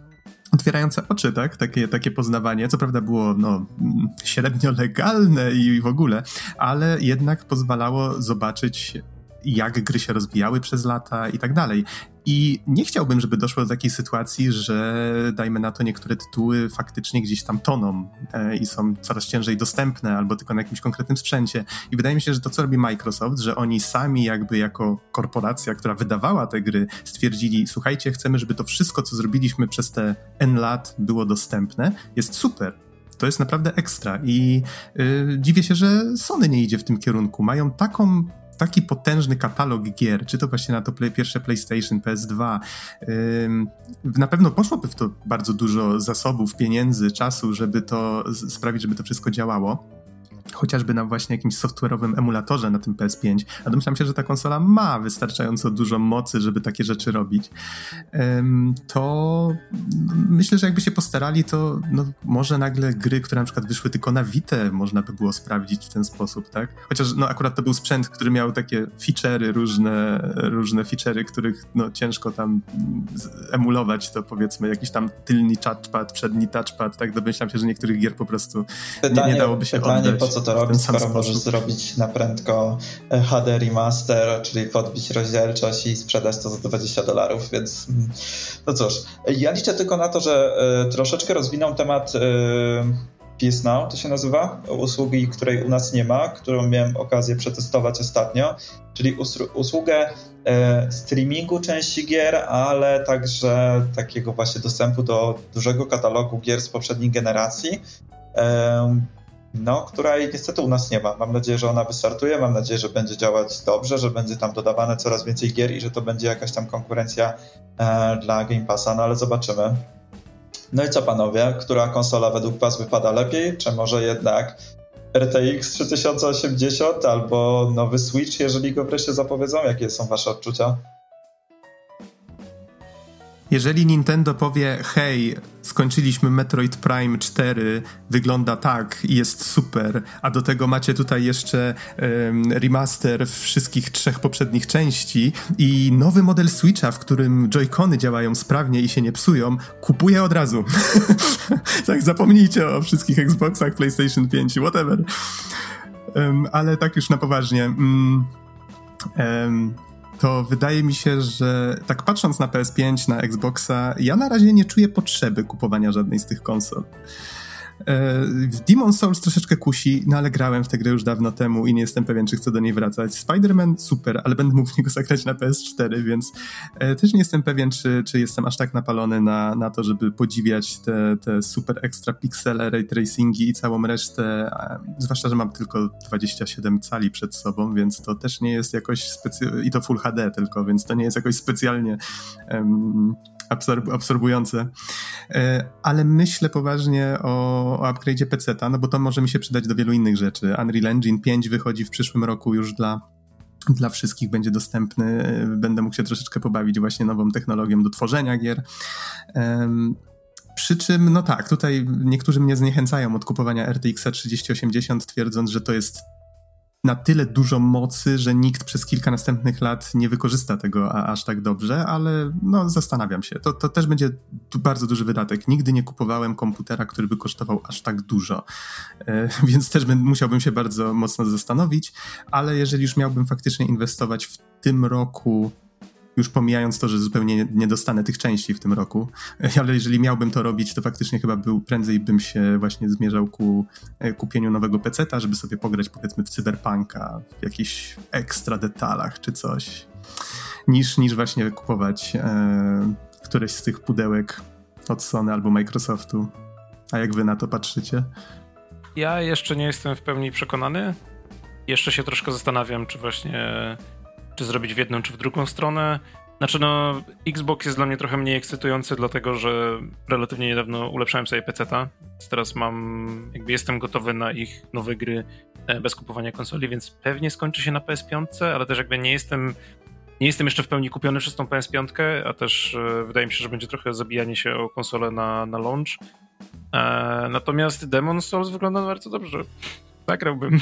otwierające oczy, tak? Takie, takie poznawanie. Co prawda było no, średnio legalne i w ogóle, ale jednak pozwalało zobaczyć jak gry się rozwijały przez lata i tak dalej. I nie chciałbym, żeby doszło do takiej sytuacji, że dajmy na to niektóre tytuły faktycznie gdzieś tam toną e, i są coraz ciężej dostępne albo tylko na jakimś konkretnym sprzęcie. I wydaje mi się, że to, co robi Microsoft, że oni sami jakby jako korporacja, która wydawała te gry, stwierdzili, słuchajcie, chcemy, żeby to wszystko, co zrobiliśmy przez te N lat było dostępne, jest super to jest naprawdę ekstra i yy, dziwię się, że Sony nie idzie w tym kierunku. Mają taką taki potężny katalog gier, czy to właśnie na to play, pierwsze PlayStation, PS2, yy, na pewno poszłoby w to bardzo dużo zasobów, pieniędzy, czasu, żeby to sprawić, żeby to wszystko działało chociażby na właśnie jakimś software'owym emulatorze na tym PS5, a domyślam się, że ta konsola ma wystarczająco dużo mocy, żeby takie rzeczy robić, to myślę, że jakby się postarali, to no, może nagle gry, które na przykład wyszły tylko na Vita, można by było sprawdzić w ten sposób, tak? Chociaż no, akurat to był sprzęt, który miał takie feature'y, różne, różne feature'y, których no, ciężko tam emulować, to powiedzmy jakiś tam tylny touchpad, przedni touchpad, tak? Domyślam się, że niektórych gier po prostu pytanie, nie, nie dałoby się pytanie, oddać co to robić, skoro sposób. możesz zrobić na prędko e, HD remaster, czyli podbić rozdzielczość i sprzedać to za 20 dolarów, więc mm, no cóż. Ja liczę tylko na to, że e, troszeczkę rozwiną temat e, PS Now, to się nazywa, usługi, której u nas nie ma, którą miałem okazję przetestować ostatnio, czyli usługę streamingu części gier, ale także takiego właśnie dostępu do dużego katalogu gier z poprzedniej generacji no, której niestety u nas nie ma. Mam nadzieję, że ona wystartuje, mam nadzieję, że będzie działać dobrze, że będzie tam dodawane coraz więcej gier i że to będzie jakaś tam konkurencja e, dla Game Passa, no ale zobaczymy. No i co panowie, która konsola według was wypada lepiej? Czy może jednak RTX 3080 albo nowy Switch, jeżeli go wreszcie zapowiedzą? Jakie są wasze odczucia? Jeżeli Nintendo powie, hej, skończyliśmy Metroid Prime 4, wygląda tak i jest super, a do tego macie tutaj jeszcze um, remaster wszystkich trzech poprzednich części i nowy model Switcha, w którym Joy-Cony działają sprawnie i się nie psują, kupuję od razu. tak, zapomnijcie o wszystkich Xboxach, PlayStation 5, whatever. Um, ale tak już na poważnie. Um, to wydaje mi się, że tak patrząc na PS5, na Xboxa, ja na razie nie czuję potrzeby kupowania żadnej z tych konsol. E, Demon Souls troszeczkę kusi, no ale grałem w tę grę już dawno temu i nie jestem pewien, czy chcę do niej wracać. Spider-Man super, ale będę mógł w niego zagrać na PS4, więc e, też nie jestem pewien, czy, czy jestem aż tak napalony na, na to, żeby podziwiać te, te super ekstra piksele, ray tracingi i całą resztę, zwłaszcza, że mam tylko 27 cali przed sobą, więc to też nie jest jakoś specjalnie, i to Full HD tylko, więc to nie jest jakoś specjalnie absorb absorbujące. E, ale myślę poważnie o, o upgrade'zie PC-ta, no bo to może mi się przydać do wielu innych rzeczy. Unreal Engine 5 wychodzi w przyszłym roku już dla dla wszystkich będzie dostępny. E, będę mógł się troszeczkę pobawić właśnie nową technologią do tworzenia gier. Przy czym, no tak, tutaj niektórzy mnie zniechęcają od kupowania RTX 3080, twierdząc, że to jest na tyle dużo mocy, że nikt przez kilka następnych lat nie wykorzysta tego aż tak dobrze, ale no zastanawiam się. To, to też będzie bardzo duży wydatek. Nigdy nie kupowałem komputera, który by kosztował aż tak dużo, e, więc też bym, musiałbym się bardzo mocno zastanowić, ale jeżeli już miałbym faktycznie inwestować w tym roku już pomijając to, że zupełnie nie, dostanę tych części w tym roku, ale jeżeli miałbym to robić, to faktycznie chyba był, prędzej bym się właśnie zmierzał ku e, kupieniu nowego peceta, żeby sobie pograć powiedzmy w cyberpunka, w jakichś ekstra detalach czy coś, niż, niż właśnie kupować e, któreś z tych pudełek od Sony albo Microsoftu. A jak wy na to patrzycie? Ja jeszcze nie jestem w pełni przekonany. Jeszcze się troszkę zastanawiam, czy właśnie czy zrobić w jedną, czy w drugą stronę. Znaczy, no, Xbox jest dla mnie trochę mniej ekscytujący, dlatego że relatywnie niedawno ulepszałem sobie PC-ta. Teraz mam, jakby jestem gotowy na ich nowe gry e, bez kupowania konsoli, więc pewnie skończy się na PS5, ale też jakby nie jestem, nie jestem jeszcze w pełni kupiony przez tą PS5, a też e, wydaje mi się, że będzie trochę zabijanie się o konsolę na, na launch. E, natomiast Demon Souls wygląda bardzo dobrze. Zagrałbym.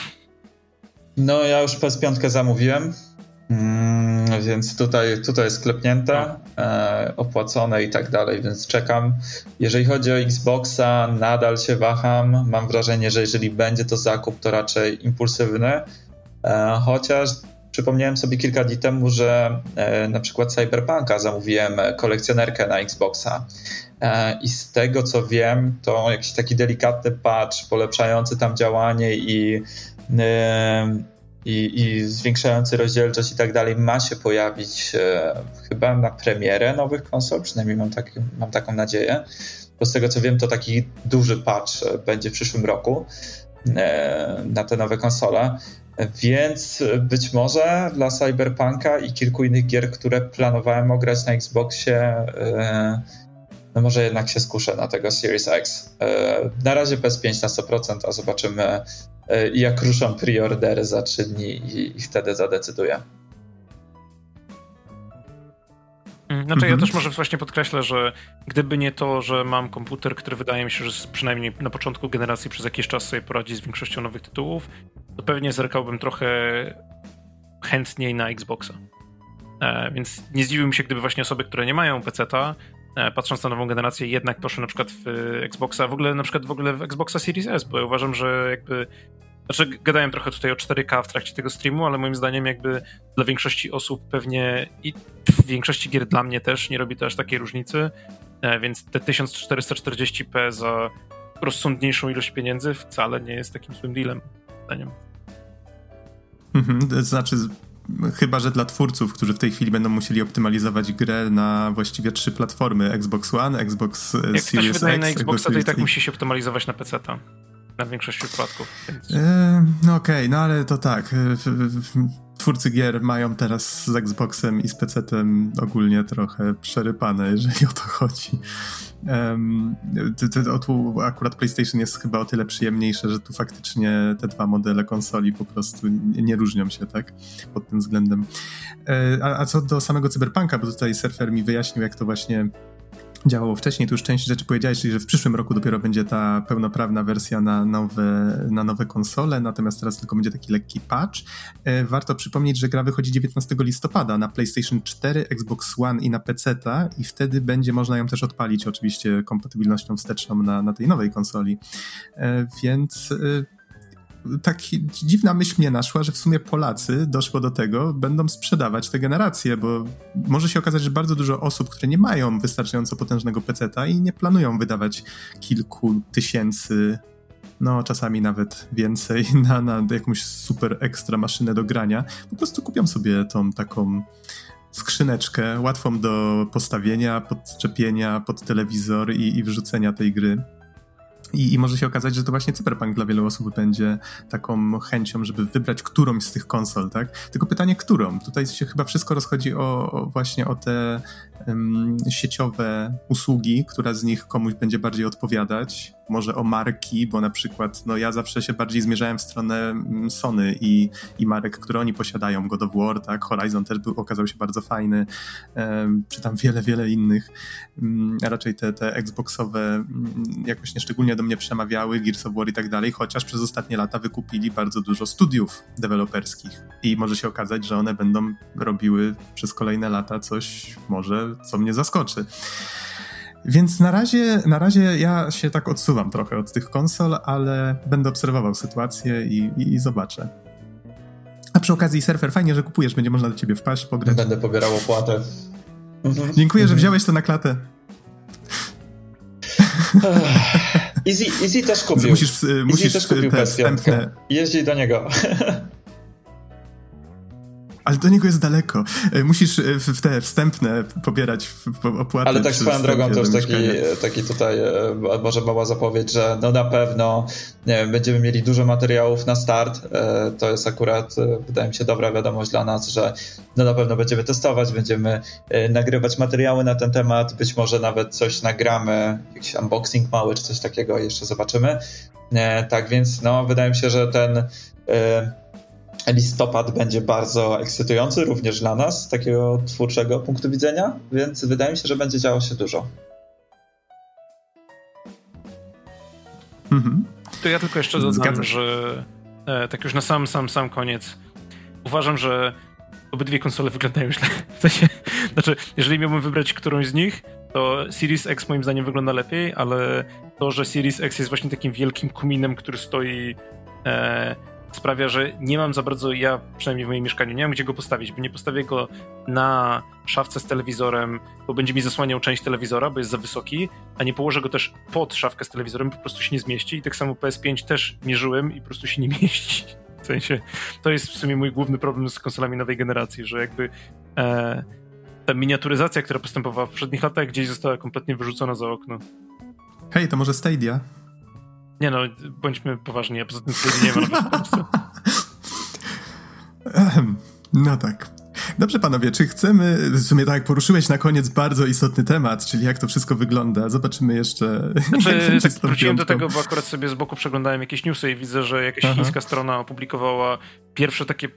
No, ja już PS5 zamówiłem. Mm, więc tutaj, tutaj jest klepnięte, e, opłacone i tak dalej, więc czekam. Jeżeli chodzi o Xboxa, nadal się waham. Mam wrażenie, że jeżeli będzie to zakup, to raczej impulsywny. E, chociaż przypomniałem sobie kilka dni temu, że e, na przykład Cyberpunka zamówiłem kolekcjonerkę na Xboxa. E, I z tego co wiem, to jakiś taki delikatny patch polepszający tam działanie i, e, i, i zwiększający rozdzielczość i tak dalej ma się pojawić e, chyba na premierę nowych konsol, przynajmniej mam, tak, mam taką nadzieję. Bo z tego co wiem, to taki duży patch będzie w przyszłym roku na te nowe konsole. Więc być może dla Cyberpunka i kilku innych gier, które planowałem ograć na Xboxie, no może jednak się skuszę na tego Series X. E, na razie PS5 na 100%, a zobaczymy e, jak ruszą preordery za 3 dni i, i wtedy zadecyduję. Mm, znaczy, mhm. ja też może właśnie podkreślę, że gdyby nie to, że mam komputer, który wydaje mi się, że przynajmniej na początku generacji przez jakiś czas sobie poradzi z większością nowych tytułów, to pewnie zerkałbym trochę chętniej na Xboxa. E, więc nie zdziwiłbym się, gdyby właśnie osoby, które nie mają PC-ta, patrząc na nową generację, jednak poszły na przykład w Xboxa, w ogóle na przykład w ogóle w Xboxa Series S, bo ja uważam, że jakby znaczy, gadałem trochę tutaj o 4K w trakcie tego streamu, ale moim zdaniem jakby dla większości osób pewnie i w większości gier dla mnie też nie robi to aż takiej różnicy, e, więc te 1440p za rozsądniejszą ilość pieniędzy wcale nie jest takim złym dealem, zdaniem. Mhm, to znaczy Chyba, że dla twórców, którzy w tej chwili będą musieli optymalizować grę na właściwie trzy platformy: Xbox One, Xbox e, Jak Series X. Jak na Xboxa, to i tak musi się optymalizować na PC. -ta. Na większości przypadków. Więc... E, no okej, okay, no ale to tak. Twórcy gier mają teraz z Xboxem i z PC-tem ogólnie trochę przerypane, jeżeli o to chodzi. Um, tu akurat PlayStation jest chyba o tyle przyjemniejsze, że tu faktycznie te dwa modele konsoli po prostu nie, nie różnią się, tak? Pod tym względem. E, a, a co do samego Cyberpunka, bo tutaj surfer mi wyjaśnił, jak to właśnie działało wcześniej, tu już część rzeczy powiedziałeś, czyli że w przyszłym roku dopiero będzie ta pełnoprawna wersja na nowe, na nowe konsole, natomiast teraz tylko będzie taki lekki patch. E, warto przypomnieć, że gra wychodzi 19 listopada na PlayStation 4, Xbox One i na PC i wtedy będzie można ją też odpalić oczywiście kompatybilnością wsteczną na, na tej nowej konsoli. E, więc e, tak dziwna myśl mnie naszła, że w sumie Polacy doszło do tego, będą sprzedawać te generacje, bo może się okazać, że bardzo dużo osób, które nie mają wystarczająco potężnego peceta i nie planują wydawać kilku tysięcy no czasami nawet więcej na, na jakąś super ekstra maszynę do grania, po prostu kupią sobie tą taką skrzyneczkę łatwą do postawienia, podczepienia pod telewizor i, i wrzucenia tej gry. I, I, może się okazać, że to właśnie Cyberpunk dla wielu osób będzie taką chęcią, żeby wybrać którąś z tych konsol, tak? Tylko pytanie, którą? Tutaj się chyba wszystko rozchodzi o, o właśnie o te um, sieciowe usługi, która z nich komuś będzie bardziej odpowiadać, może o marki, bo na przykład no ja zawsze się bardziej zmierzałem w stronę mm, Sony i, i marek, które oni posiadają, God of War, tak, Horizon też był, okazał się bardzo fajny, um, czy tam wiele, wiele innych, um, raczej te, te Xboxowe um, jakoś nieszczególnie do mnie przemawiały, Gears of War i tak dalej, chociaż przez ostatnie lata wykupili bardzo dużo studiów deweloperskich. I może się okazać, że one będą robiły przez kolejne lata coś może, co mnie zaskoczy. Więc na razie, na razie ja się tak odsuwam trochę od tych konsol, ale będę obserwował sytuację i, i, i zobaczę. A przy okazji, surfer, fajnie, że kupujesz, będzie można do ciebie wpaść, pograć. Będę pobierał opłatę. Mhm. Dziękuję, że mhm. wziąłeś to na klatę. Easy, Easy też kupił. Musisz, Easy musisz też kupił te wstępne... Jeździ do niego. Ale do niego jest daleko. E, musisz e, w te wstępne pobierać opłaty. Ale tak swoją drogą to już taki, taki tutaj e, może mała zapowiedź, że no na pewno nie wiem, będziemy mieli dużo materiałów na start. To jest akurat, wydaje mi się, dobra wiadomość dla nas, że no na pewno będziemy testować, będziemy nagrywać materiały na ten temat, być może nawet coś nagramy, jakiś unboxing mały czy coś takiego, jeszcze zobaczymy. Tak więc no wydaje mi się, że ten listopad będzie bardzo ekscytujący również dla nas z takiego twórczego punktu widzenia, więc wydaje mi się, że będzie działo się dużo. Mhm. To ja tylko jeszcze dodam, że e, tak już na sam, sam, sam koniec uważam, że obydwie konsole wyglądają źle. W sensie, znaczy, jeżeli miałbym wybrać którąś z nich, to Series X moim zdaniem wygląda lepiej, ale to, że Series X jest właśnie takim wielkim kuminem, który stoi e, sprawia, że nie mam za bardzo, ja przynajmniej w moim mieszkaniu, nie mam gdzie go postawić, bo nie postawię go na szafce z telewizorem, bo będzie mi zasłaniał część telewizora, bo jest za wysoki, a nie położę go też pod szafkę z telewizorem, po prostu się nie zmieści i tak samo PS5 też mierzyłem i po prostu się nie mieści. W sensie, to jest w sumie mój główny problem z konsolami nowej generacji, że jakby e, ta miniaturyzacja, która postępowała w poprzednich latach, gdzieś została kompletnie wyrzucona za okno. Hej, to może Stadia? Nie no, bądźmy poważni, a poza tym nie ma nawet w Polsce. No tak. Dobrze, panowie, czy chcemy, w sumie tak, poruszyłeś na koniec bardzo istotny temat, czyli jak to wszystko wygląda. Zobaczymy jeszcze. Znaczy, tak wróciłem do tego, bo akurat sobie z boku przeglądałem jakieś newsy i widzę, że jakaś Aha. chińska strona opublikowała pierwsze takie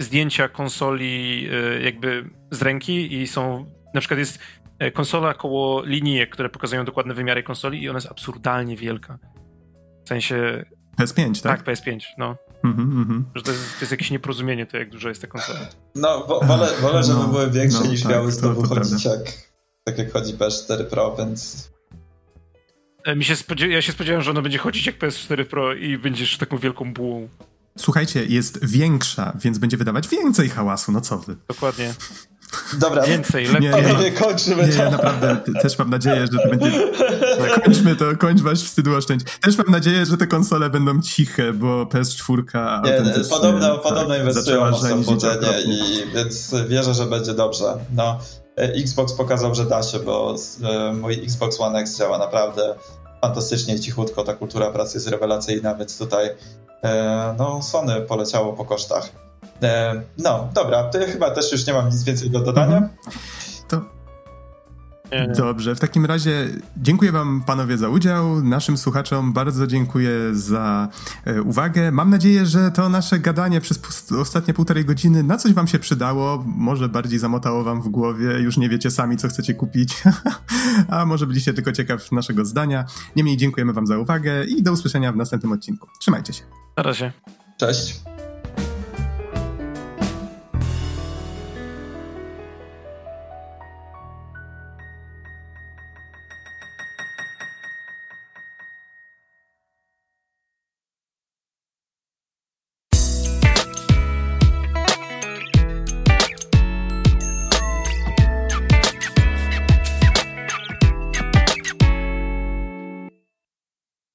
zdjęcia konsoli y, jakby z ręki i są, na przykład jest e, konsola koło linijek, które pokazują dokładne wymiary konsoli i ona jest absurdalnie wielka. W sensie... PS5, tak? Tak, PS5, no. Mm -hmm. Że to jest, to jest, jakieś nieporozumienie, to jak duża jest ta konsola. No, wo, wolę, wolę, żeby no, były większe no, niż tak, miały znowu chodzić jak, tak jak chodzi PS4 Pro, więc... E, mi się ja się spodziewałem, że ono będzie chodzić jak PS4 Pro i będziesz taką wielką bułą. Słuchajcie, jest większa, więc będzie wydawać więcej hałasu, no co wy. Dokładnie. Dobra. Więcej, lepiej. Nie, nie, nie kończymy nie, to. naprawdę, też mam nadzieję, że to będzie... Kończmy to, kończ wasz wstydu oszczędź. Też mam nadzieję, że te konsole będą ciche, bo PS4 nie, podobno, tak, podobno inwestują mocno w budzenie i więc wierzę, że będzie dobrze. No, Xbox pokazał, że da się, bo e, mój Xbox One X działa naprawdę fantastycznie cichutko, ta kultura pracy jest rewelacyjna, więc tutaj e, no, Sony poleciało po kosztach. E, no, dobra, to ja chyba też już nie mam nic więcej do dodania. Mhm. To Dobrze, w takim razie dziękuję Wam panowie za udział. Naszym słuchaczom bardzo dziękuję za e, uwagę. Mam nadzieję, że to nasze gadanie przez ostatnie półtorej godziny na coś Wam się przydało. Może bardziej zamotało Wam w głowie, już nie wiecie sami, co chcecie kupić, a może byliście tylko ciekaw naszego zdania. Niemniej dziękujemy Wam za uwagę i do usłyszenia w następnym odcinku. Trzymajcie się. Na razie. Cześć.